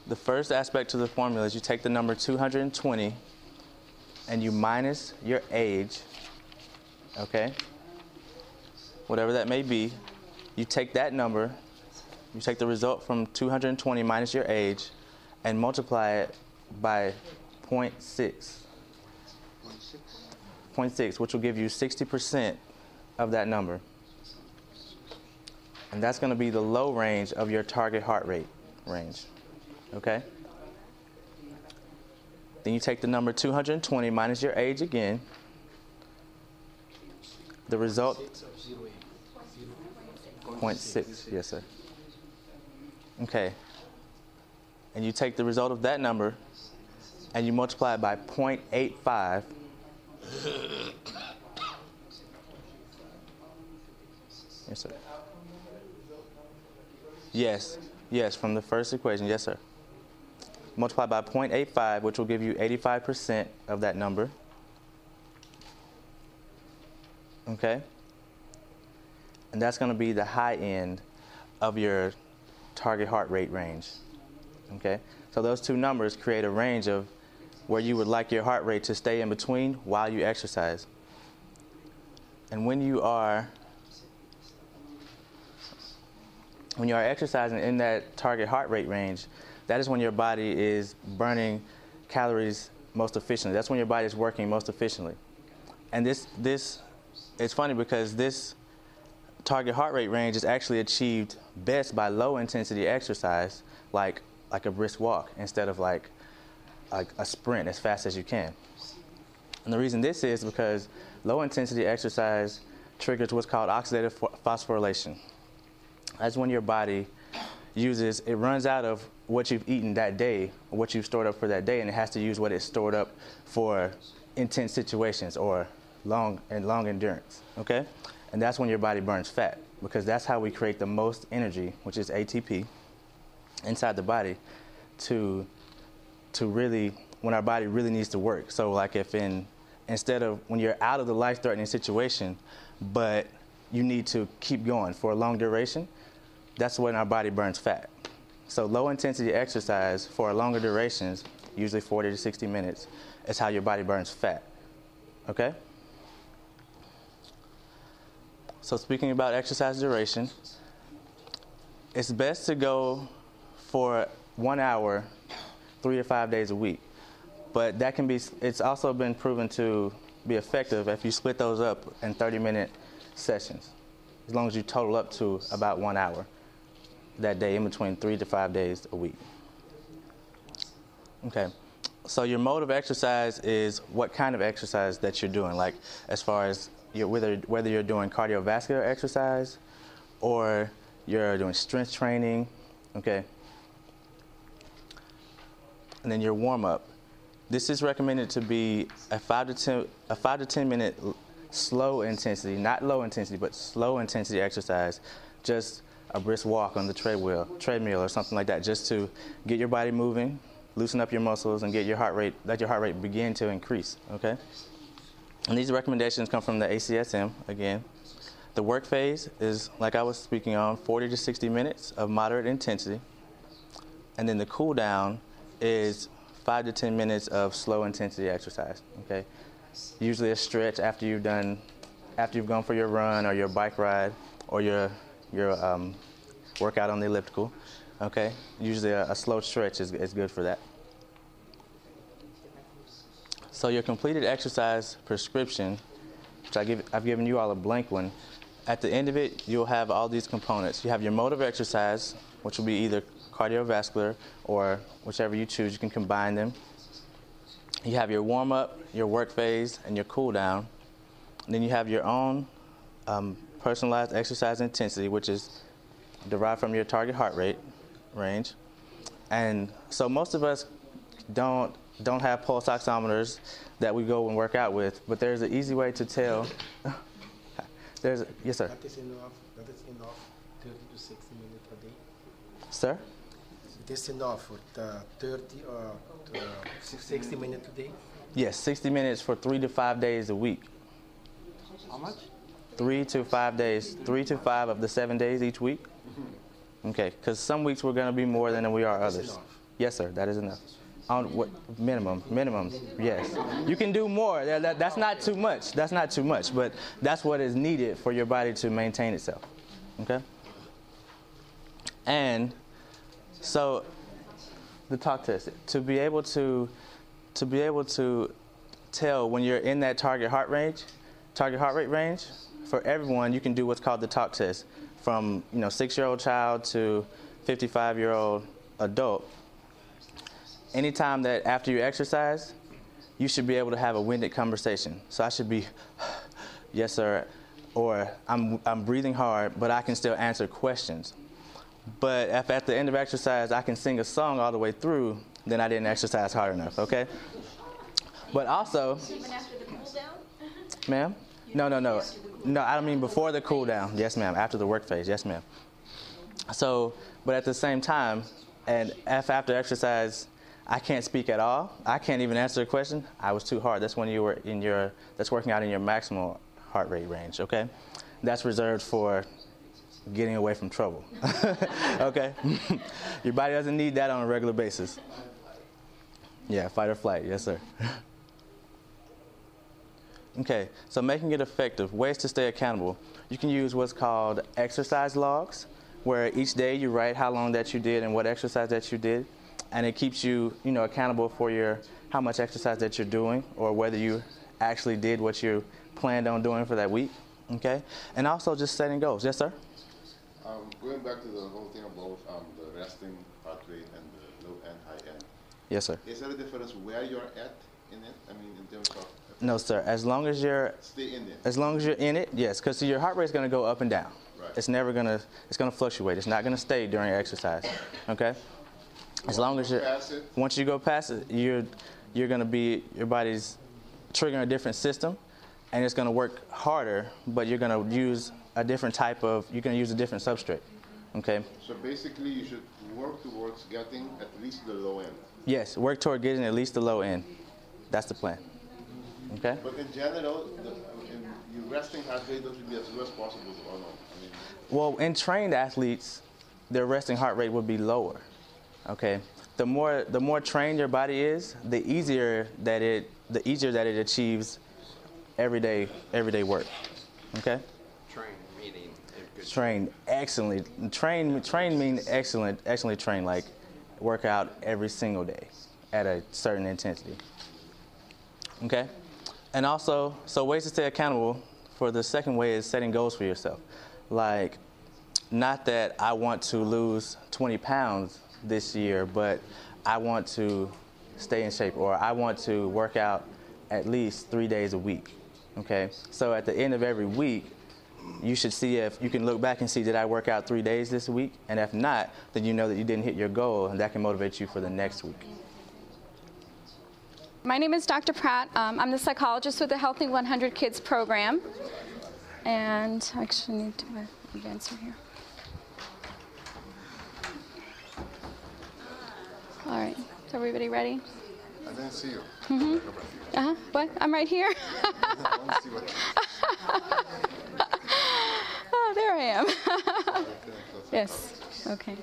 The first aspect to the formula is you take the number 220 and you minus your age, okay? Whatever that may be, you take that number, you take the result from 220 minus your age, and multiply it by 0.6. 0.6, which will give you 60% of that number. And that's going to be the low range of your target heart rate range. Okay? Then you take the number 220 minus your age again. The result 0.6. Yes, sir. Okay. And you take the result of that number and you multiply it by 0.85. Yes, sir. Yes, yes, from the first equation, yes, sir. Multiply by 0.85, which will give you 85% of that number. Okay? And that's going to be the high end of your target heart rate range. Okay? So those two numbers create a range of where you would like your heart rate to stay in between while you exercise. And when you are when you are exercising in that target heart rate range, that is when your body is burning calories most efficiently. That's when your body is working most efficiently. And this this it's funny because this target heart rate range is actually achieved best by low intensity exercise like like a brisk walk instead of like a, a sprint as fast as you can. And the reason this is because low intensity exercise triggers what's called oxidative phosphorylation. That's when your body uses, it runs out of what you've eaten that day, what you've stored up for that day, and it has to use what it's stored up for intense situations or long and long endurance. Okay? And that's when your body burns fat because that's how we create the most energy, which is ATP, inside the body to to really when our body really needs to work. So like if in instead of when you're out of the life threatening situation, but you need to keep going for a long duration, that's when our body burns fat. So low intensity exercise for longer durations, usually 40 to 60 minutes, is how your body burns fat. Okay? So speaking about exercise duration, it's best to go for one hour, three to five days a week. But that can be, it's also been proven to be effective if you split those up in 30 minute sessions, as long as you total up to about one hour that day in between three to five days a week. Okay. So your mode of exercise is what kind of exercise that you're doing, like as far as whether whether you're doing cardiovascular exercise or you're doing strength training, okay. And then your warm up. This is recommended to be a five to ten a five to ten minute slow intensity, not low intensity, but slow intensity exercise. Just a brisk walk on the treadmill, treadmill or something like that, just to get your body moving, loosen up your muscles, and get your heart rate, let your heart rate begin to increase. Okay. And these recommendations come from the ACSM again. The work phase is, like I was speaking on, 40 to 60 minutes of moderate intensity. And then the cool down is five to 10 minutes of slow intensity exercise. Okay. Usually a stretch after you've done, after you've gone for your run or your bike ride or your your um, workout on the elliptical. Okay, usually a, a slow stretch is, is good for that. So your completed exercise prescription, which I give, I've given you all a blank one. At the end of it, you'll have all these components. You have your mode of exercise, which will be either cardiovascular or whichever you choose. You can combine them. You have your warm up, your work phase, and your cool down. And then you have your own um, personalized exercise intensity, which is derived from your target heart rate range. And so most of us don't don't have pulse oximeters that we go and work out with, but there's an easy way to tell. there's a, yes, sir. That is enough. That is enough. 30 to 60 minutes a day. Sir. It is enough with uh, 30 or uh, 60 minutes a day. Yes, 60 minutes for three to five days a week. How much? Three to five days, three to five of the seven days each week. Okay, because some weeks we're going to be more than we are others. enough. Yes, sir, that is enough. On what minimum? Minimum, yes. You can do more. That, that- that's not too much. That's not too much, but that's what is needed for your body to maintain itself. Okay. And so, the talk test to be able to to be able to tell when you're in that target heart range, target heart rate range, for everyone, you can do what's called the talk test, from you know six-year-old child to 55-year-old adult. Anytime that after you exercise, you should be able to have a winded conversation. So I should be, yes sir, or I'm I'm breathing hard, but I can still answer questions. But if at the end of exercise I can sing a song all the way through, then I didn't exercise hard enough, okay? But also, Even after the cool down? ma'am? No, no, no. No, I don't mean before the cool down. Yes, ma'am. After the work phase. Yes, ma'am. So, but at the same time, and if after exercise, I can't speak at all. I can't even answer a question. I was too hard. That's when you were in your, that's working out in your maximal heart rate range, okay? That's reserved for getting away from trouble, okay? your body doesn't need that on a regular basis. Yeah, fight or flight. Yes, sir. Okay, so making it effective, ways to stay accountable. You can use what's called exercise logs, where each day you write how long that you did and what exercise that you did, and it keeps you, you know, accountable for your how much exercise that you're doing or whether you actually did what you planned on doing for that week. Okay, and also just setting goals. Yes, sir. Um, going back to the whole thing about um, the resting heart rate and the low end, high end, Yes, sir. is there a difference where you're at in it? I mean, in terms of No, sir. As long as you're stay in it. As long as you're in it, yes, because your heart rate's going to go up and down. Right. It's never going to. It's going to fluctuate. It's not going to stay during exercise. Okay. As long as you're. Pass it. Once you go past it, you're you're going to be your body's triggering a different system, and it's going to work harder. But you're going to use a different type of. You're going to use a different substrate. Okay. So basically, you should work towards getting at least the low end. Yes. Work toward getting at least the low end. That's the plan. Okay. But in general, the, in your resting heart rate should be as low as possible, or no? I mean, Well, in trained athletes, their resting heart rate would be lower. Okay. The more the more trained your body is, the easier that it the easier that it achieves everyday everyday work. Okay. Train, excellently. Train train mean excellent excellently trained like work out every single day at a certain intensity. Okay? And also, so ways to stay accountable for the second way is setting goals for yourself. Like, not that I want to lose 20 pounds this year, but I want to stay in shape or I want to work out at least three days a week. Okay? So at the end of every week, you should see if you can look back and see did I work out three days this week? And if not, then you know that you didn't hit your goal and that can motivate you for the next week. My name is Dr. Pratt. Um, I'm the psychologist with the Healthy 100 Kids program. And I actually need to uh, answer here. All right. Is everybody ready? I didn't see you. Uh huh. What? I'm right here. I want to see what. oh, there I am. yes. Okay.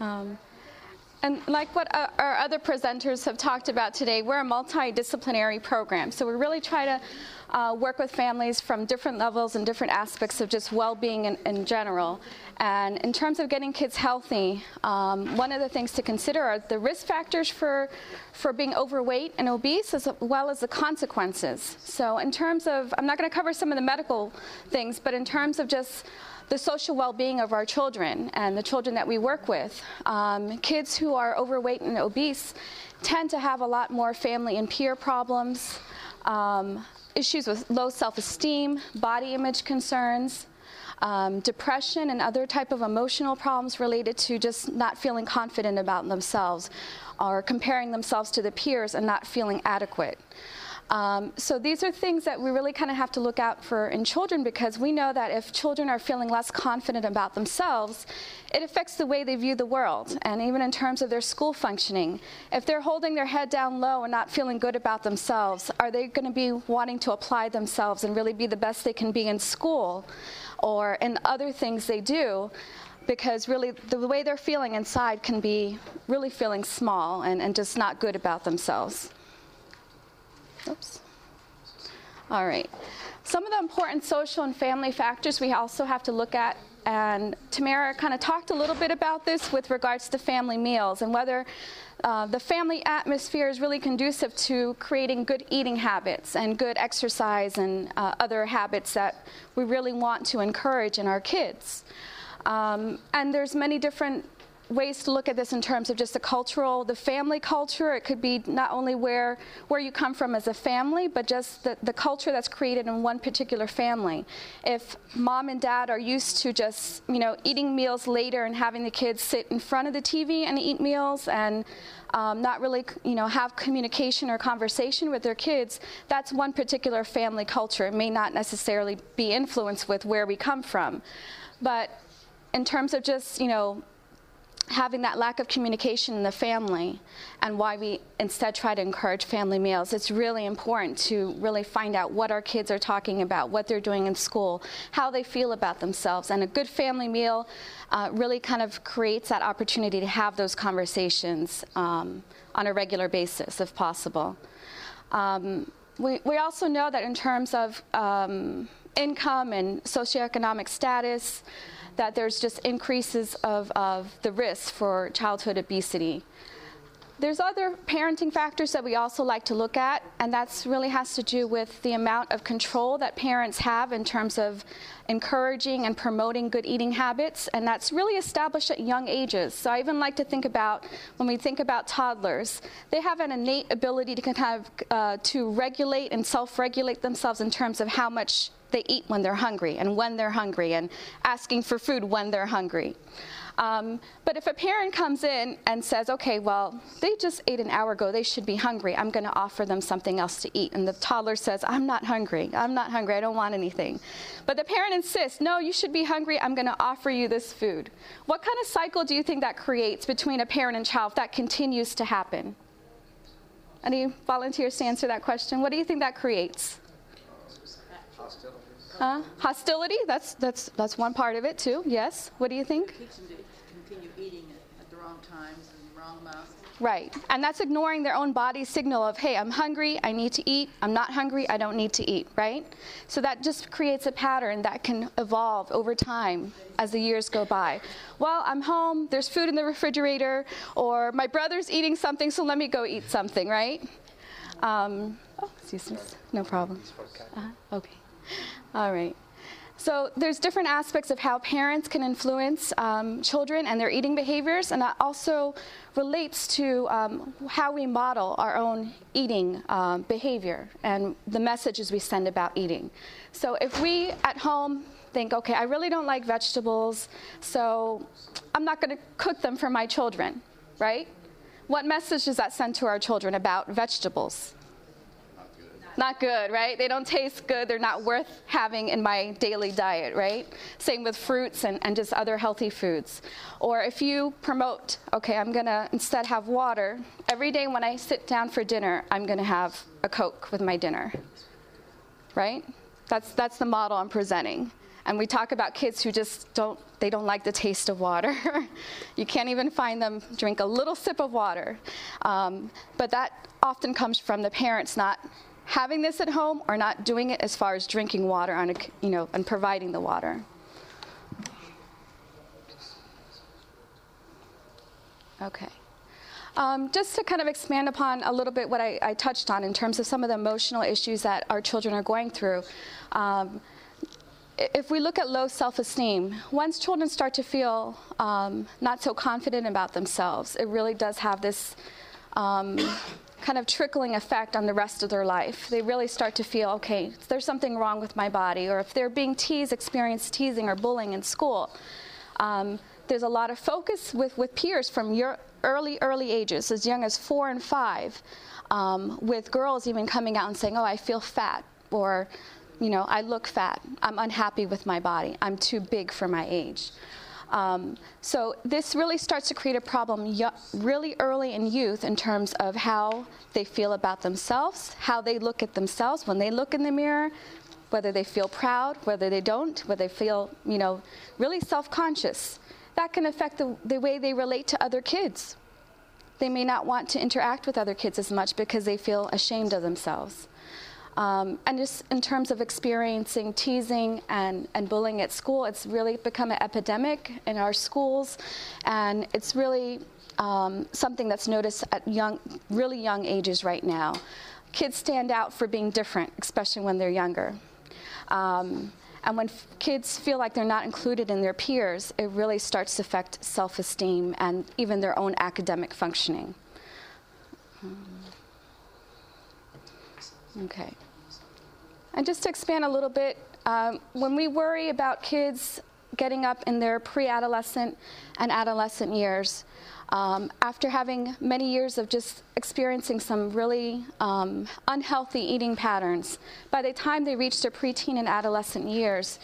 Um, and like what our other presenters have talked about today, we're a multidisciplinary program. So we really try to uh, work with families from different levels and different aspects of just well being in, in general. And in terms of getting kids healthy, um, one of the things to consider are the risk factors for, for being overweight and obese, as well as the consequences. So, in terms of, I'm not going to cover some of the medical things, but in terms of just the social well-being of our children and the children that we work with. Um, kids who are overweight and obese tend to have a lot more family and peer problems, um, issues with low self-esteem, body image concerns. Um, depression and other type of emotional problems related to just not feeling confident about themselves or comparing themselves to the peers and not feeling adequate. Um, so these are things that we really kind of have to look out for in children because we know that if children are feeling less confident about themselves, it affects the way they view the world and even in terms of their school functioning. If they're holding their head down low and not feeling good about themselves, are they going to be wanting to apply themselves and really be the best they can be in school or in other things they do? Because really, the way they're feeling inside can be really feeling small and, and just not good about themselves. Oops. All right. Some of the important social and family factors we also have to look at, and Tamara kind of talked a little bit about this with regards to family meals and whether uh, the family atmosphere is really conducive to creating good eating habits and good exercise and uh, other habits that we really want to encourage in our kids. Um, and there's many different ways to look at this in terms of just the cultural, the family culture. It could be not only where where you come from as a family, but just the, the culture that's created in one particular family. If mom and dad are used to just, you know, eating meals later and having the kids sit in front of the TV and eat meals and um, not really, you know, have communication or conversation with their kids, that's one particular family culture. It may not necessarily be influenced with where we come from. But in terms of just, you know, having that lack of communication in the family and why we instead try to encourage family meals. It's really important to really find out what our kids are talking about what they're doing in school how they feel about themselves. And a good family meal uh, really kind of creates that opportunity to have those conversations um, on a regular basis if possible. Um, we, we also know that in terms of um, income and socioeconomic status that there's just increases of, of the risk for childhood obesity. There's other parenting factors that we also like to look at, and that really has to do with the amount of control that parents have in terms of encouraging and promoting good eating habits, and that's really established at young ages. So I even like to think about when we think about toddlers, they have an innate ability to kind of uh, to regulate and self-regulate themselves in terms of how much they eat when they're hungry and when they're hungry and asking for food when they're hungry. Um, but if a parent comes in and says, okay, well, they just ate an hour ago, they should be hungry, I'm going to offer them something else to eat. And the toddler says, I'm not hungry, I'm not hungry, I don't want anything. But the parent insists, no, you should be hungry, I'm going to offer you this food. What kind of cycle do you think that creates between a parent and child if that continues to happen? Any volunteers to answer that question? What do you think that creates? Hostility. Uh, hostility, that's, that's, that's one part of it too, yes. What do you think? Teach them to continue eating at, at the wrong times and the wrong amounts. Right. And that's ignoring their own body's signal of, hey, I'm hungry, I need to eat. I'm not hungry, I don't need to eat, right? So that just creates a pattern that can evolve over time as the years go by. Well, I'm home, there's food in the refrigerator, or my brother's eating something, so let me go eat something, right? Um, oh, excuse me. No problem. Uh, okay. All right. So there's different aspects of how parents can influence um, children and their eating behaviors, and that also relates to um, how we model our own eating um, behavior and the messages we send about eating. So if we at home think, okay, I really don't like vegetables, so I'm not going to cook them for my children, right? What message does that send to our children about vegetables? Not good, right? They don't taste good. They're not worth having in my daily diet, right? Same with fruits and, and just other healthy foods. Or if you promote, okay, I'm going to instead have water, every day when I sit down for dinner, I'm going to have a Coke with my dinner, right? That's, that's the model I'm presenting. And we talk about kids who just don't, they don't like the taste of water. you can't even find them drink a little sip of water. Um, but that often comes from the parents not having this at home or not doing it as far as drinking water on a, you know, and providing the water. Okay. Um, just to kind of expand upon a little bit what I, I, touched on in terms of some of the emotional issues that our children are going through. Um, if we look at low self esteem, once children start to feel um, not so confident about themselves, it really does have this um, kind of trickling effect on the rest of their life. They really start to feel, okay, there's something wrong with my body, or if they're being teased, experience teasing or bullying in school. Um, there's a lot of focus with, with peers from your early, early ages, as young as four and five, um, with girls even coming out and saying, "Oh, I feel fat," or, you know, "I look fat. I'm unhappy with my body. I'm too big for my age." Um, so this really starts to create a problem really early in youth in terms of how they feel about themselves, how they look at themselves when they look in the mirror, whether they feel proud, whether they don't, whether they feel, you know, really self-conscious. That can affect the, the way they relate to other kids. They may not want to interact with other kids as much because they feel ashamed of themselves. Um, and just in terms of experiencing teasing and, and bullying at school, it's really become an epidemic in our schools, and it's really um, something that's noticed at young, really young ages right now. Kids stand out for being different, especially when they're younger. Um, and when kids feel like they're not included in their peers, it really starts to affect self esteem and even their own academic functioning. Okay. And just to expand a little bit, um, when we worry about kids getting up in their pre adolescent and adolescent years, um, after having many years of just experiencing some really um, unhealthy eating patterns, by the time they reach their preteen and adolescent years,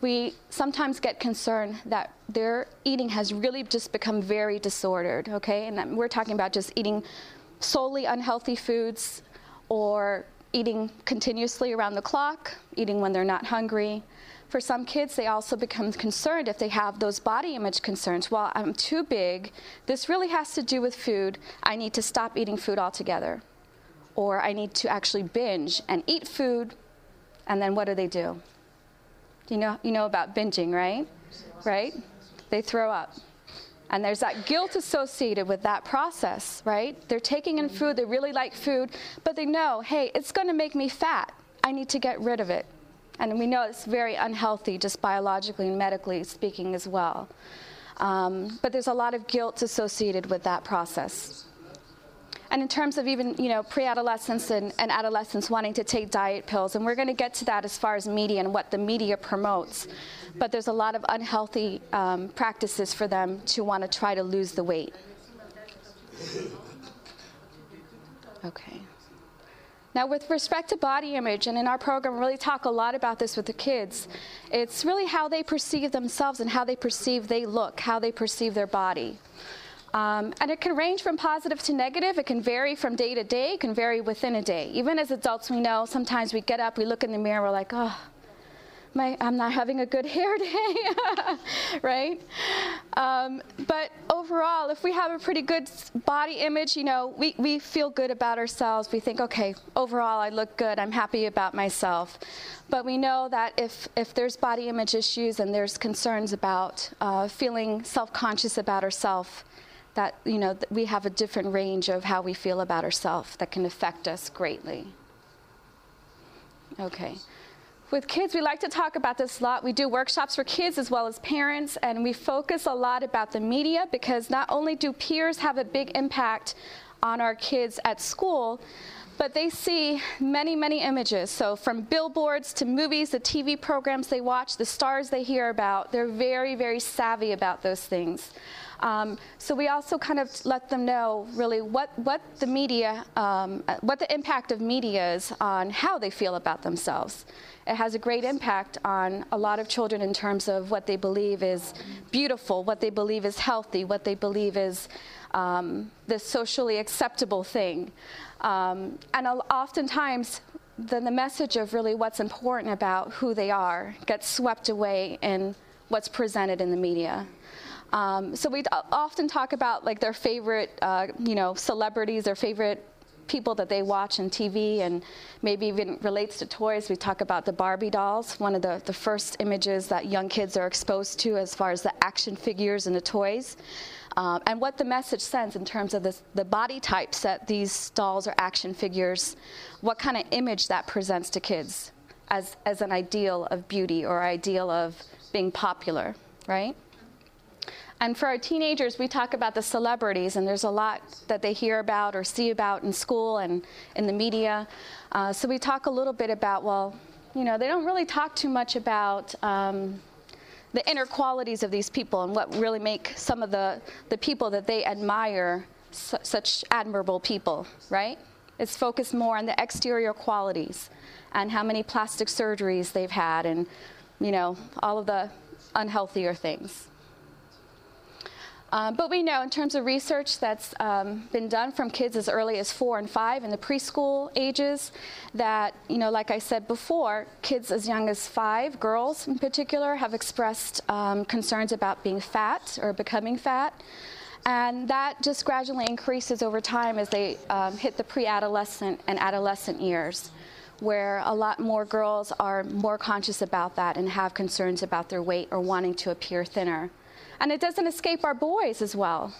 we sometimes get concerned that their eating has really just become very disordered, okay? And we're talking about just eating solely unhealthy foods or eating continuously around the clock, eating when they're not hungry. For some kids, they also become concerned if they have those body image concerns. Well, I'm too big. This really has to do with food. I need to stop eating food altogether. Or I need to actually binge and eat food. And then what do they do? You know, you know about binging, right? Right? They throw up. And there's that guilt associated with that process, right? They're taking in food, they really like food, but they know, hey, it's going to make me fat. I need to get rid of it. And we know it's very unhealthy, just biologically and medically speaking as well. Um, but there's a lot of guilt associated with that process. And in terms of even, you know, pre-adolescents and, and adolescents wanting to take diet pills, and we're going to get to that as far as media and what the media promotes. But there's a lot of unhealthy um, practices for them to want to try to lose the weight. Okay. Now, with respect to body image, and in our program, we really talk a lot about this with the kids. It's really how they perceive themselves and how they perceive they look, how they perceive their body. Um, and it can range from positive to negative. It can vary from day to day. It can vary within a day. Even as adults, we know sometimes we get up, we look in the mirror, we're like, oh, my, I'm not having a good hair day, right? Um, but overall, if we have a pretty good body image, you know, we, we feel good about ourselves. We think, okay, overall, I look good. I'm happy about myself. But we know that if, if there's body image issues and there's concerns about uh, feeling self-conscious about ourselves, that you know we have a different range of how we feel about ourselves that can affect us greatly. Okay. With kids, we like to talk about this a lot. We do workshops for kids as well as parents, and we focus a lot about the media because not only do peers have a big impact on our kids at school, but they see many, many images. So, from billboards to movies, the TV programs they watch, the stars they hear about, they're very, very savvy about those things. Um, so we also kind of let them know really what, what the media, um, what the impact of media is on how they feel about themselves. It has a great impact on a lot of children in terms of what they believe is beautiful, what they believe is healthy, what they believe is um, the socially acceptable thing. Um, and oftentimes, then the message of really what's important about who they are gets swept away in what's presented in the media. Um, so we often talk about like their favorite, uh, you know, celebrities, their favorite people that they watch on TV, and maybe even relates to toys. We talk about the Barbie dolls, one of the, the first images that young kids are exposed to as far as the action figures and the toys. Um, and what the message sends in terms of this, the body types that these dolls or action figures, what kind of image that presents to kids as, as an ideal of beauty or ideal of being popular, right? And for our teenagers, we talk about the celebrities, and there's a lot that they hear about or see about in school and in the media. Uh, so we talk a little bit about, well, you know, they don't really talk too much about um, the inner qualities of these people and what really make some of the, the people that they admire su- such admirable people, right? It's focused more on the exterior qualities and how many plastic surgeries they've had and, you know, all of the unhealthier things. Um, but we know in terms of research that's um, been done from kids as early as four and five in the preschool ages, that, you know, like I said before, kids as young as five, girls in particular, have expressed um, concerns about being fat or becoming fat. And that just gradually increases over time as they um, hit the pre adolescent and adolescent years, where a lot more girls are more conscious about that and have concerns about their weight or wanting to appear thinner. And it doesn't escape our boys as well.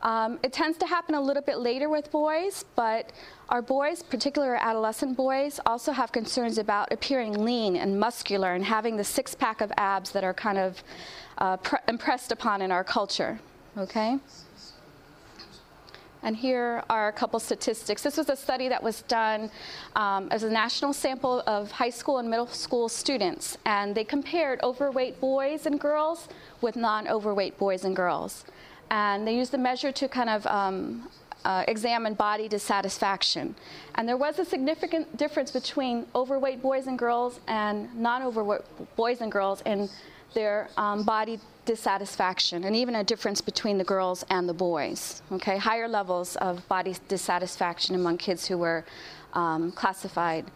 Um, it tends to happen a little bit later with boys, but our boys, particularly adolescent boys, also have concerns about appearing lean and muscular and having the six pack of abs that are kind of uh, pre- impressed upon in our culture. Okay? And here are a couple statistics. This was a study that was done um, as a national sample of high school and middle school students, and they compared overweight boys and girls with non overweight boys and girls. And they used the measure to kind of um, uh, examine body dissatisfaction. And there was a significant difference between overweight boys and girls and non overweight boys and girls in their um, body dissatisfaction, and even a difference between the girls and the boys. Okay, higher levels of body dissatisfaction among kids who were um, classified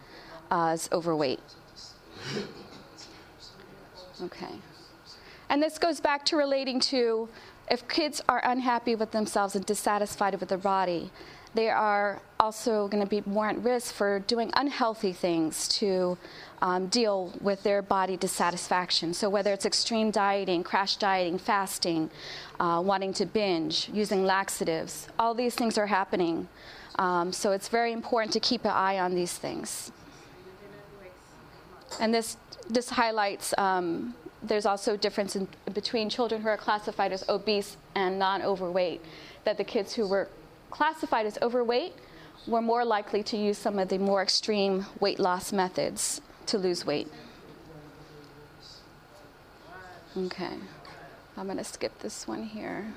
as overweight. Okay, and this goes back to relating to if kids are unhappy with themselves and dissatisfied with their body, they are also going to be more at risk for doing unhealthy things to um, deal with their body dissatisfaction. So, whether it's extreme dieting, crash dieting, fasting, uh, wanting to binge, using laxatives, all these things are happening. Um, so, it's very important to keep an eye on these things. And this, this highlights um, there's also a difference in, between children who are classified as obese and non overweight, that the kids who were classified as overweight were more likely to use some of the more extreme weight loss methods to lose weight. Okay, I'm going to skip this one here.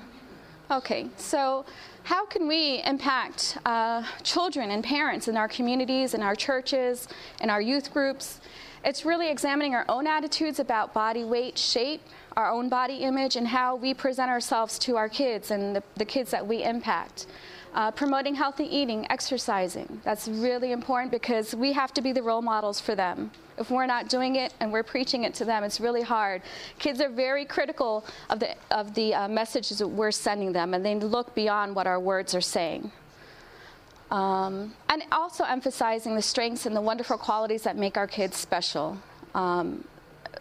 Okay, so how can we impact uh, children and parents in our communities, in our churches, in our youth groups? It's really examining our own attitudes about body weight, shape, our own body image, and how we present ourselves to our kids and the, the kids that we impact. Uh, promoting healthy eating, exercising. That's really important because we have to be the role models for them. If we're not doing it and we're preaching it to them, it's really hard. Kids are very critical of the, of the uh, messages that we're sending them, and they look beyond what our words are saying. Um, and also emphasizing the strengths and the wonderful qualities that make our kids special. Um,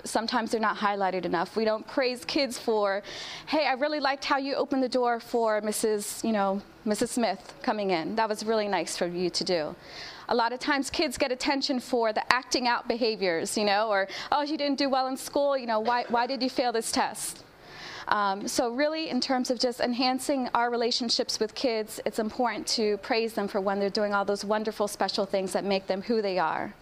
sometimes they're not highlighted enough. We don't praise kids for, hey, I really liked how you opened the door for Mrs. You know, Mrs. Smith coming in. That was really nice for you to do. A lot of times kids get attention for the acting out behaviors, you know, or, oh, you didn't do well in school, you know, why, why did you fail this test? Um, so, really, in terms of just enhancing our relationships with kids, it's important to praise them for when they're doing all those wonderful, special things that make them who they are.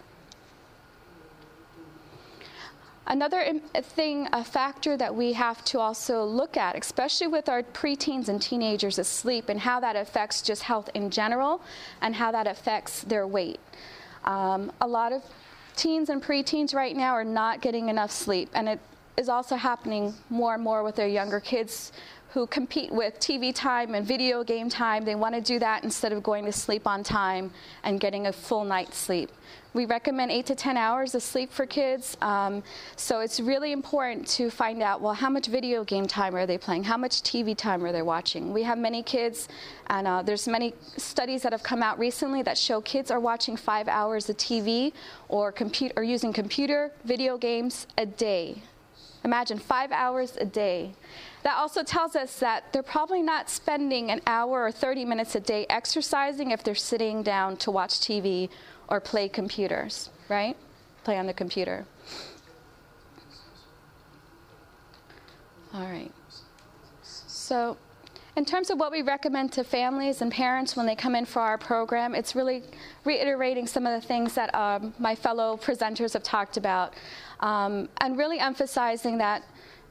Another thing, a factor that we have to also look at, especially with our preteens and teenagers, is sleep and how that affects just health in general and how that affects their weight. Um, a lot of teens and preteens right now are not getting enough sleep, and it is also happening more and more with their younger kids who compete with TV time and video game time. They want to do that instead of going to sleep on time and getting a full night's sleep. We recommend eight to 10 hours of sleep for kids. Um, so it's really important to find out well, how much video game time are they playing? How much TV time are they watching? We have many kids, and uh, there's many studies that have come out recently that show kids are watching five hours of TV or, compute, or using computer video games a day. Imagine five hours a day. That also tells us that they're probably not spending an hour or 30 minutes a day exercising if they're sitting down to watch TV or play computers, right? Play on the computer. All right. So, in terms of what we recommend to families and parents when they come in for our program, it's really reiterating some of the things that um, my fellow presenters have talked about um, and really emphasizing that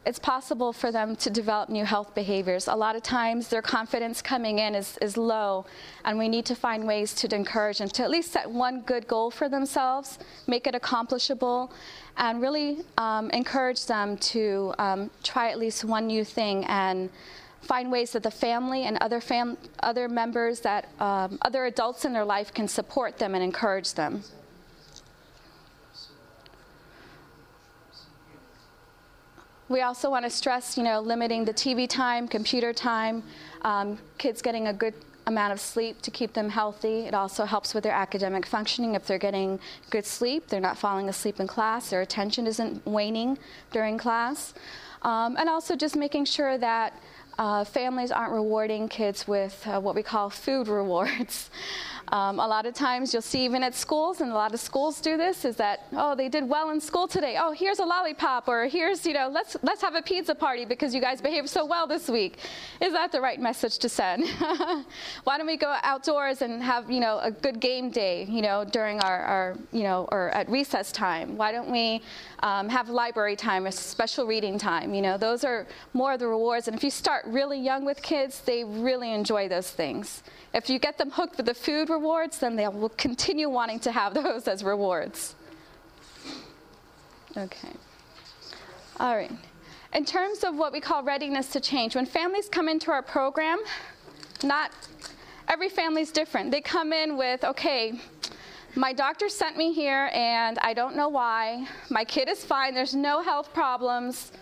it's possible for them to develop new health behaviors. A lot of times their confidence coming in is, is low, and we need to find ways to encourage them to at least set one good goal for themselves, make it accomplishable, and really um, encourage them to um, try at least one new thing and find ways that the family and other, fam- other members that um, other adults in their life can support them and encourage them. We also want to stress, you know, limiting the TV time, computer time, um, kids getting a good amount of sleep to keep them healthy. It also helps with their academic functioning. If they're getting good sleep, they're not falling asleep in class, their attention isn't waning during class. Um, and also just making sure that uh, families aren't rewarding kids with uh, what we call food rewards. Um, a lot of times you'll see even at schools, and a lot of schools do this, is that, oh, they did well in school today. Oh, here's a lollipop, or here's, you know, let's, let's have a pizza party because you guys behaved so well this week. Is that the right message to send? Why don't we go outdoors and have, you know, a good game day, you know, during our, our you know, or at recess time? Why don't we um, have library time, a special reading time? You know, those are more of the rewards. And if you start really young with kids, they really enjoy those things. If you get them hooked with the food rewards, then they will continue wanting to have those as rewards. Okay. All right. In terms of what we call readiness to change, when families come into our program, not every family is different. They come in with, okay, my doctor sent me here and I don't know why. My kid is fine, there's no health problems.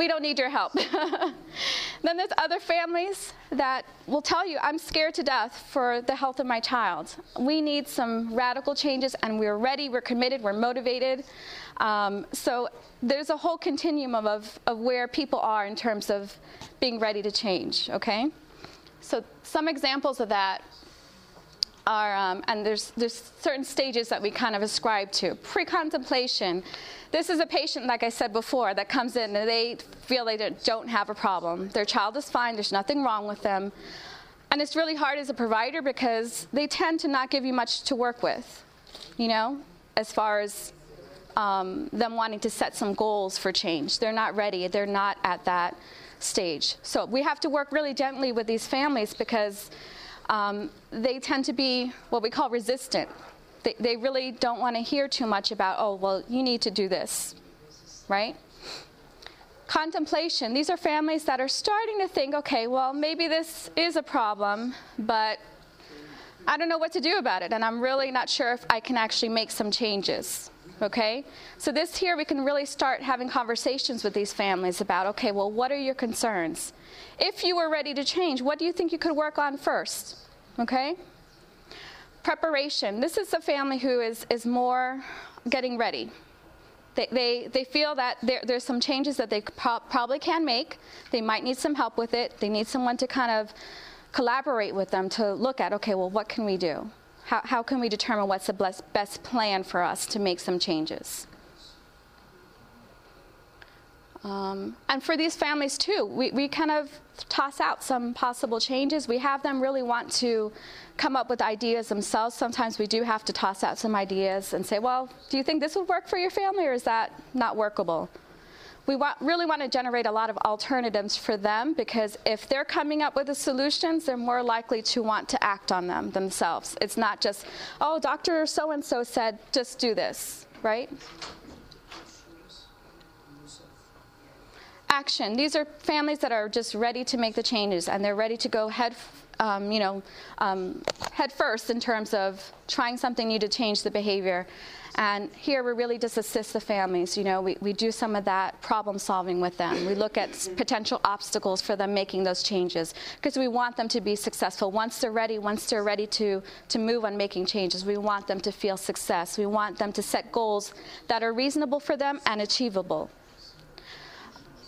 We don't need your help. then there's other families that will tell you, I'm scared to death for the health of my child. We need some radical changes, and we're ready, we're committed, we're motivated. Um, so there's a whole continuum of, of where people are in terms of being ready to change, okay? So some examples of that are, um, and there's, there's certain stages that we kind of ascribe to. Pre contemplation. This is a patient, like I said before, that comes in and they feel they don't have a problem. Their child is fine, there's nothing wrong with them. And it's really hard as a provider because they tend to not give you much to work with, you know, as far as um, them wanting to set some goals for change. They're not ready, they're not at that stage. So we have to work really gently with these families because um, they tend to be what we call resistant. They, they really don't want to hear too much about, oh, well, you need to do this, right? Contemplation. These are families that are starting to think, okay, well, maybe this is a problem, but I don't know what to do about it, and I'm really not sure if I can actually make some changes. Okay? So, this here, we can really start having conversations with these families about, okay, well, what are your concerns? If you were ready to change, what do you think you could work on first? Okay? Preparation. This is a family who is, is more getting ready. They, they, they feel that there, there's some changes that they pro- probably can make. They might need some help with it. They need someone to kind of collaborate with them to look at, okay, well, what can we do? How, how can we determine what's the best, best plan for us to make some changes? Um, and for these families too, we, we kind of toss out some possible changes. We have them really want to come up with ideas themselves. Sometimes we do have to toss out some ideas and say, well, do you think this would work for your family or is that not workable? We want, really want to generate a lot of alternatives for them because if they're coming up with the solutions, they're more likely to want to act on them themselves. It's not just, oh, Dr. So and so said, just do this, right? action. These are families that are just ready to make the changes and they're ready to go head, um, you know, um, head first in terms of trying something new to change the behavior. And here we really just assist the families. You know, we, we do some of that problem solving with them. We look at potential obstacles for them making those changes because we want them to be successful. Once they're ready, once they're ready to, to move on making changes, we want them to feel success. We want them to set goals that are reasonable for them and achievable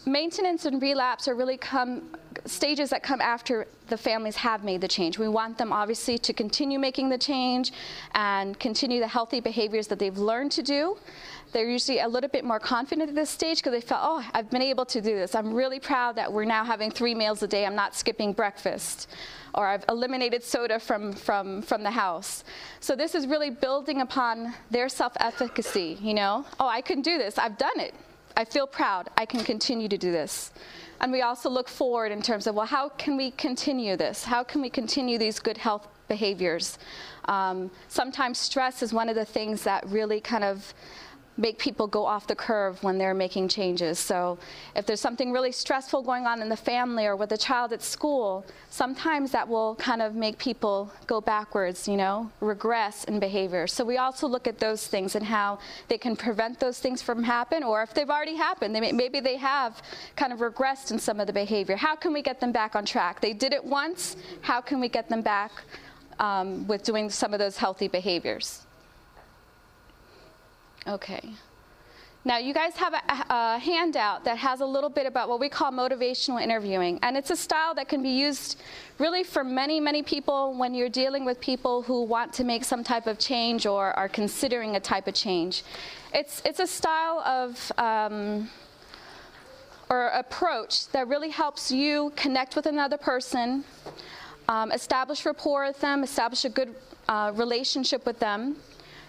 maintenance and relapse are really come stages that come after the families have made the change. We want them obviously to continue making the change and continue the healthy behaviors that they've learned to do. They're usually a little bit more confident at this stage because they felt, oh, I've been able to do this. I'm really proud that we're now having three meals a day. I'm not skipping breakfast. Or I've eliminated soda from, from, from the house. So this is really building upon their self efficacy, you know? Oh, I can do this. I've done it I feel proud. I can continue to do this. And we also look forward in terms of, well, how can we continue this? How can we continue these good health behaviors? Um, sometimes stress is one of the things that really kind of make people go off the curve when they're making changes. So if there's something really stressful going on in the family or with a child at school, sometimes that will kind of make people go backwards, you know, regress in behavior. So we also look at those things and how they can prevent those things from happen or if they've already happened, they may, maybe they have kind of regressed in some of the behavior. How can we get them back on track? They did it once, how can we get them back um, with doing some of those healthy behaviors? Okay. Now, you guys have a, a, handout that has a little bit about what we call motivational interviewing. And it's a style that can be used really for many, many people when you're dealing with people who want to make some type of change or are considering a type of change. It's, it's a style of um, or approach that really helps you connect with another person, um, establish rapport with them, establish a good uh, relationship with them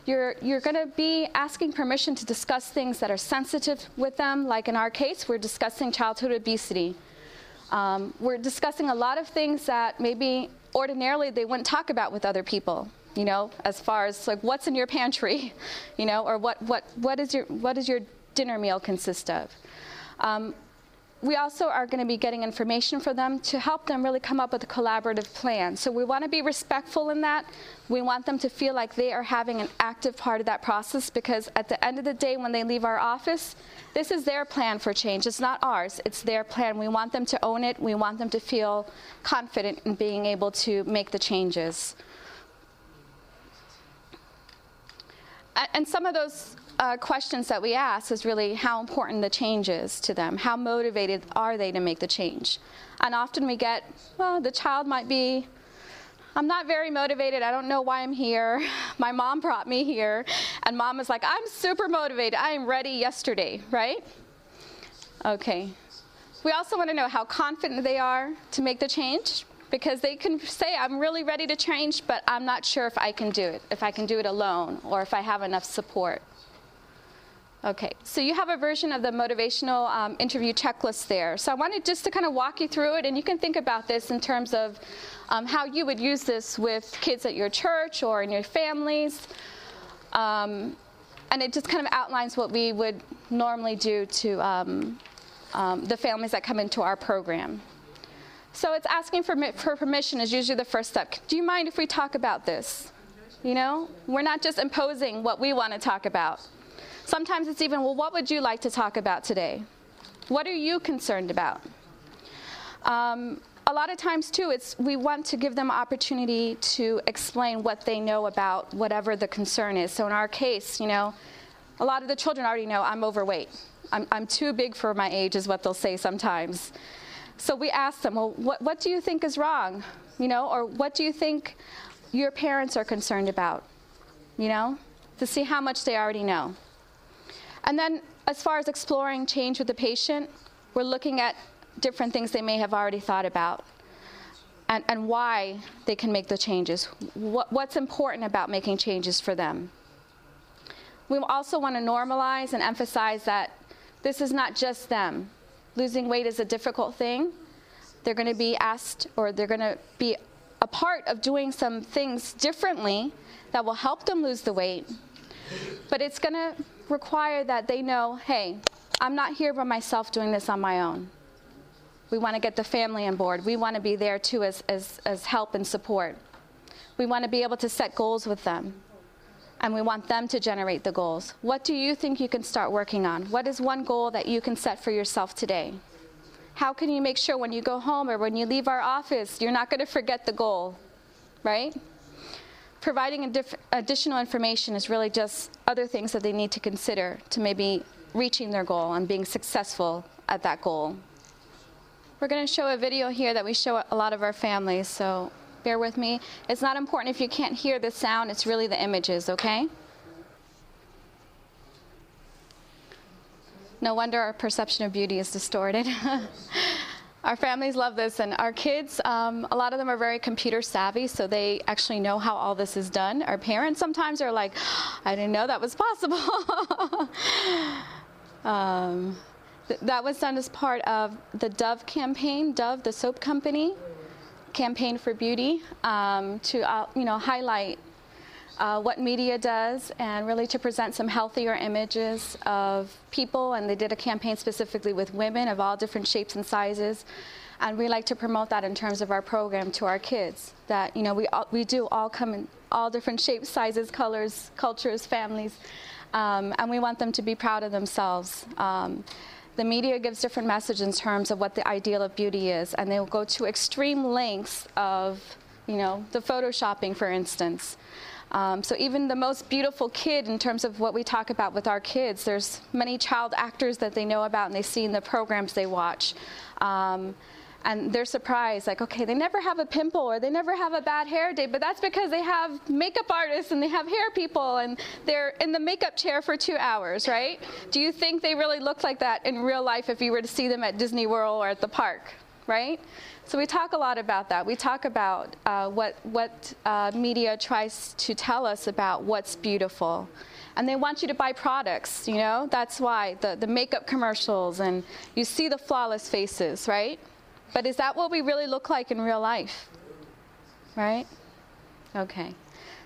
you're, you're going to be asking permission to discuss things that are sensitive with them. Like in our case, we're discussing childhood obesity. Um, we're discussing a lot of things that maybe ordinarily they wouldn't talk about with other people. You know, as far as like what's in your pantry, you know, or what what what is your what does your dinner meal consist of? Um, we also are going to be getting information for them to help them really come up with a collaborative plan. So we want to be respectful in that. We want them to feel like they are having an active part of that process because at the end of the day, when they leave our office, this is their plan for change. It's not ours, it's their plan. We want them to own it. We want them to feel confident in being able to make the changes. And some of those uh, questions that we ask is really how important the change is to them. How motivated are they to make the change? And often we get, well, the child might be, I'm not very motivated. I don't know why I'm here. My mom brought me here. And mom is like, I'm super motivated. I am ready yesterday, right? Okay. We also want to know how confident they are to make the change because they can say, I'm really ready to change, but I'm not sure if I can do it, if I can do it alone, or if I have enough support. Okay, so you have a version of the motivational um, interview checklist there. So I wanted just to kind of walk you through it, and you can think about this in terms of um, how you would use this with kids at your church or in your families. Um, and it just kind of outlines what we would normally do to um, um, the families that come into our program. So it's asking for, for permission is usually the first step. Do you mind if we talk about this? You know, we're not just imposing what we want to talk about. Sometimes it's even, well, what would you like to talk about today? What are you concerned about? Um, a lot of times too it's we want to give them opportunity to explain what they know about whatever the concern is. So in our case you know a lot of the children already know i'm overweight. I'm, I'm too big for my age is what they'll say sometimes. So we ask them well what, what do you think is wrong? You know or what do you think your parents are concerned about? You know to see how much they already know and then, as far as exploring change with the patient, we're looking at different things they may have already thought about and, and why they can make the changes. What, what's important about making changes for them? We also want to normalize and emphasize that this is not just them. Losing weight is a difficult thing. They're going to be asked or they're going to be a part of doing some things differently that will help them lose the weight. But it's going to require that they know hey, I'm not here by myself doing this on my own. We want to get the family on board. We want to be there too as, as, as help and support. We want to be able to set goals with them. And we want them to generate the goals. What do you think you can start working on? What is one goal that you can set for yourself today? How can you make sure when you go home or when you leave our office, you're not going to forget the goal, right? Providing additional information is really just other things that they need to consider to maybe reaching their goal and being successful at that goal. We're going to show a video here that we show a lot of our families, so bear with me. It's not important if you can't hear the sound, it's really the images, okay? No wonder our perception of beauty is distorted. Our families love this, and our kids, um, a lot of them are very computer savvy, so they actually know how all this is done. Our parents sometimes are like, I didn't know that was possible. Um, th- that was done as part of the Dove campaign, Dove, the soap company, campaign for beauty, um, to uh, you know highlight uh, what media does and really to present some healthier images of people. And they did a campaign specifically with women of all different shapes and sizes. And we like to promote that in terms of our program to our kids. That you know we all, we do all come in all different shapes, sizes, colors, cultures, families, um, and we want them to be proud of themselves. Um, the media gives different messages in terms of what the ideal of beauty is, and they will go to extreme lengths of, you know, the photoshopping, for instance. Um, so even the most beautiful kid, in terms of what we talk about with our kids, there's many child actors that they know about and they see in the programs they watch. Um, and they're surprised, like, okay, they never have a pimple or they never have a bad hair day, but that's because they have makeup artists and they have hair people and they're in the makeup chair for two hours, right? Do you think they really look like that in real life if you were to see them at Disney World or at the park, right? So we talk a lot about that. We talk about uh, what what uh, media tries to tell us about what's beautiful, and they want you to buy products. You know, that's why the the makeup commercials and you see the flawless faces, right? But is that what we really look like in real life? Right? Okay.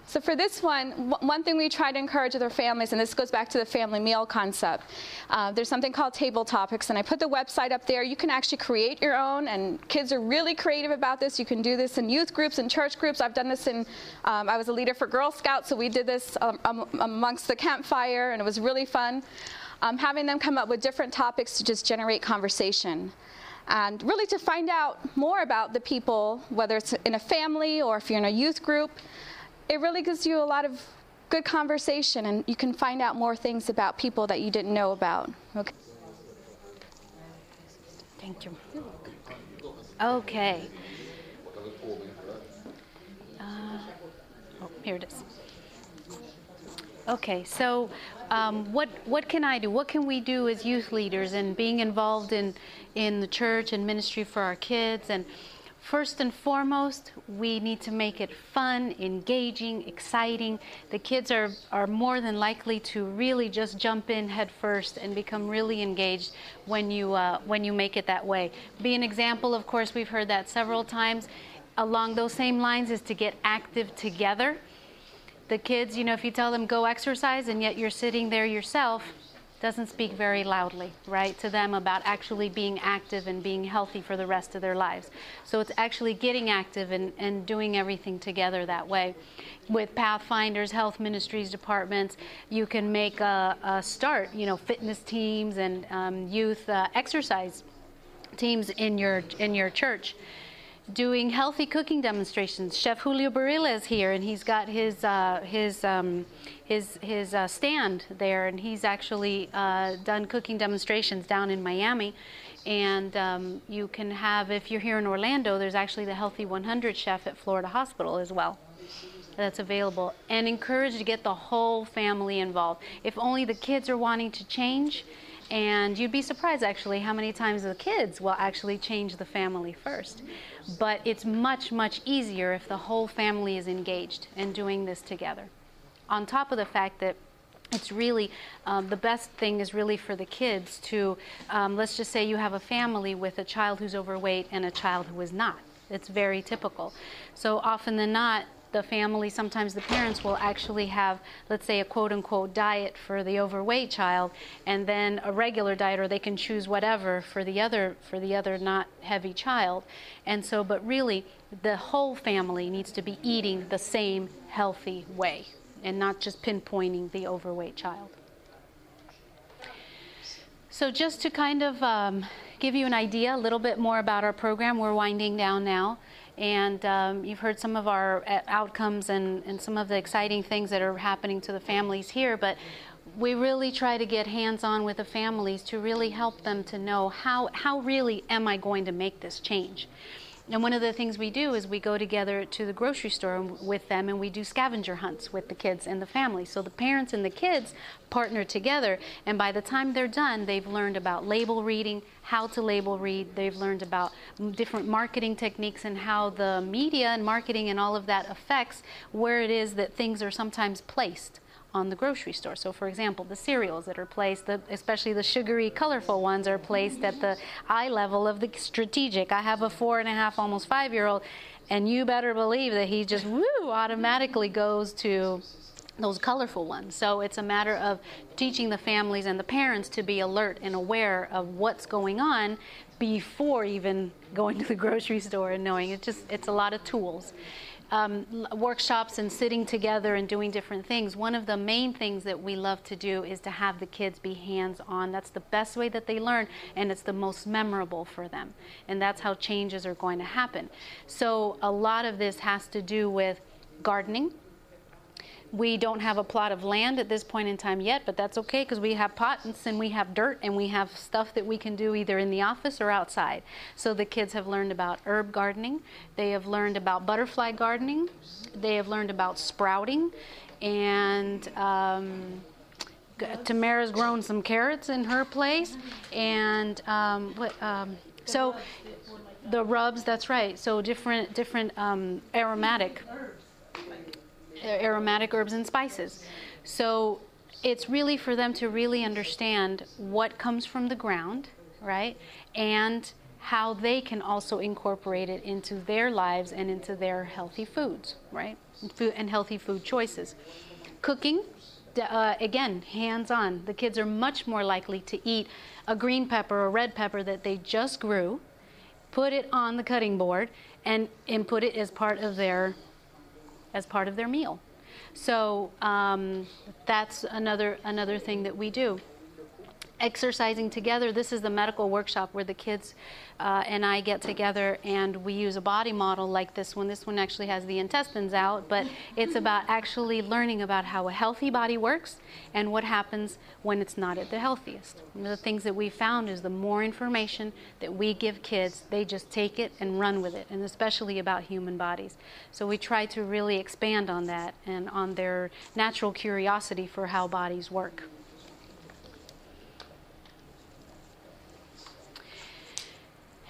So for this one, one thing we try to encourage with our families, and this goes back to the family meal concept. Uh, there's something called table topics, and I put the website up there. You can actually create your own, and kids are really creative about this. You can do this in youth groups and church groups. I've done this in. Um, I was a leader for Girl Scouts, so we did this um, amongst the campfire, and it was really fun. Um, having them come up with different topics to just generate conversation and really to find out more about the people, whether it's in a family or if you're in a youth group. It really gives you a lot of good conversation, and you can find out more things about people that you didn't know about. Okay. Thank you. Okay. Uh, oh, here it is. Okay, so um, what what can I do? What can we do as youth leaders and being involved in in the church and ministry for our kids? And first and foremost, we need to make it fun, engaging, exciting. The kids are are more than likely to really just jump in head first and become really engaged when you uh, when you make it that way. Be an example, of course, we've heard that several times. Along those same lines is to get active together the kids, you know, if you tell them go exercise and yet you're sitting there yourself, doesn't speak very loudly, right, to them about actually being active and being healthy for the rest of their lives. So it's actually getting active and, and doing everything together that way. With Pathfinders, health ministries departments, you can make a, a start, you know, fitness teams and um, youth uh, exercise teams in your in your church doing healthy cooking demonstrations. Chef Julio Barilla is here, and he's got his uh, his um, his his uh, stand there, and he's actually uh, done cooking demonstrations down in Miami. And um, you can have, if you're here in Orlando, there's actually the Healthy 100 chef at Florida Hospital as well. That's available, and encourage to get the whole family involved. If only the kids are wanting to change, and you'd be surprised actually how many times the kids will actually change the family first. But it's much, much easier if the whole family is engaged in doing this together. On top of the fact that it's really um, the best thing is really for the kids to um, let's just say you have a family with a child who's overweight and a child who is not. It's very typical. So often than not the family, sometimes the parents will actually have, let's say, a quote unquote diet for the overweight child, and then a regular diet, or they can choose whatever for the other for the other not heavy child. And so, but really, the whole family needs to be eating the same healthy way, and not just pinpointing the overweight child. So, just to kind of um, give you an idea a little bit more about our program, we're winding down now. And um, you've heard some of our uh, outcomes and, and some of the exciting things that are happening to the families here, but we really try to get hands on with the families to really help them to know how, how really am I going to make this change. And one of the things we do is we go together to the grocery store with them and we do scavenger hunts with the kids and the family. So the parents and the kids partner together, and by the time they're done, they've learned about label reading, how to label read, they've learned about different marketing techniques and how the media and marketing and all of that affects where it is that things are sometimes placed on the grocery store. So, for example, the cereals that are placed, the, especially the sugary, colorful ones, are placed at the eye level of the strategic. I have a four and a half, almost five year old, and you better believe that he just woo automatically goes to those colorful ones. So it's a matter of teaching the families and the parents to be alert and aware of what's going on before even going to the grocery store and knowing it's just it's a lot of tools. Um, workshops and sitting together and doing different things. One of the main things that we love to do is to have the kids be hands on. That's the best way that they learn, and it's the most memorable for them. And that's how changes are going to happen. So, a lot of this has to do with gardening we don't have a plot of land at this point in time yet, but that's okay because we have pots and we have dirt and we have stuff that we can do either in the office or outside. So the kids have learned about herb gardening, they have learned about butterfly gardening, they have learned about sprouting, and um, Tamara's grown some carrots in her place, and um, what? Um, so the rubs. That's right. So different, different um, aromatic aromatic herbs and spices. So it's really for them to really understand what comes from the ground, right? And how they can also incorporate it into their lives and into their healthy foods, right? And healthy food choices. Cooking, uh, again, hands on. The kids are much more likely to eat a green pepper or red pepper that they just grew, put it on the cutting board, and, and put it as part of their as part of their meal. So um, that's another another thing that we do exercising together. This is the medical workshop where the kids uh, and I get together and we use a body model like this one. This one actually has the intestines out, but it's about actually learning about how a healthy body works and what happens when it's not at the healthiest. One of the things that we found is the more information that we give kids, they just take it and run with it, and especially about human bodies. So we try to really expand on that and on their natural curiosity for how bodies work.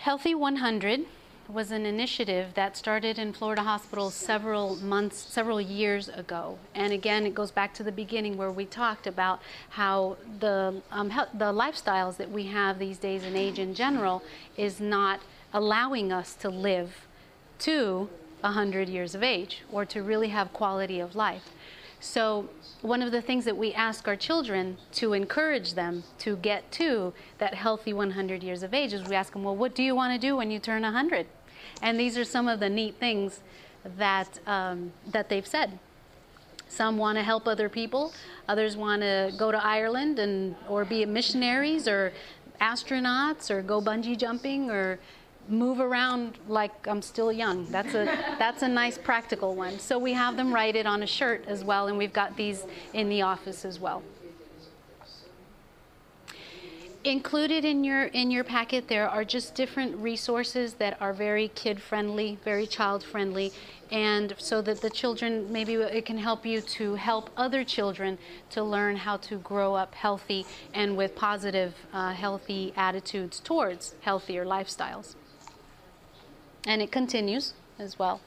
Healthy 100 was an initiative that started in Florida hospitals several months, several years ago. And again, it goes back to the beginning where we talked about how the, um, the lifestyles that we have these days in age in general is not allowing us to live to 100 years of age or to really have quality of life. So, one of the things that we ask our children to encourage them to get to that healthy 100 years of age is we ask them, Well, what do you want to do when you turn 100? And these are some of the neat things that, um, that they've said. Some want to help other people, others want to go to Ireland and, or be missionaries or astronauts or go bungee jumping or move around like I'm still young. That's a that's a nice practical one. So we have them write it on a shirt as well, and we've got these in the office as well. Included in your in your packet there are just different resources that are very kid friendly, very child friendly, and so that the children maybe it can help you to help other children to learn how to grow up healthy and with positive, uh, healthy attitudes towards healthier lifestyles. And it continues as well.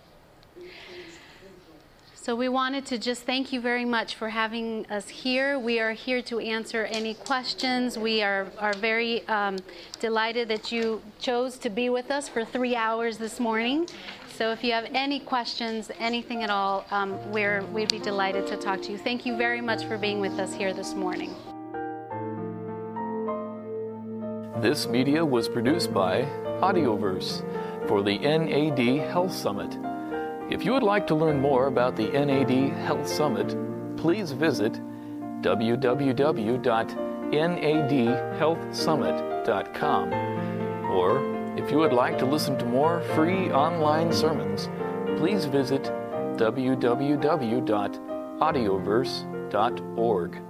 So we wanted to just thank you very much for having us here. We are here to answer any questions. We are, are very um, delighted that you chose to be with us for three hours this morning. So if you have any questions, anything at all, um, we're, we'd be delighted to talk to you. Thank you very much for being with us here this morning. This media was produced by Audioverse for the NAD Health Summit. If you would like to learn more about the NAD Health Summit, please visit www.nadhealthsummit.com. Or if you would like to listen to more free online sermons, please visit www.audioverse.org.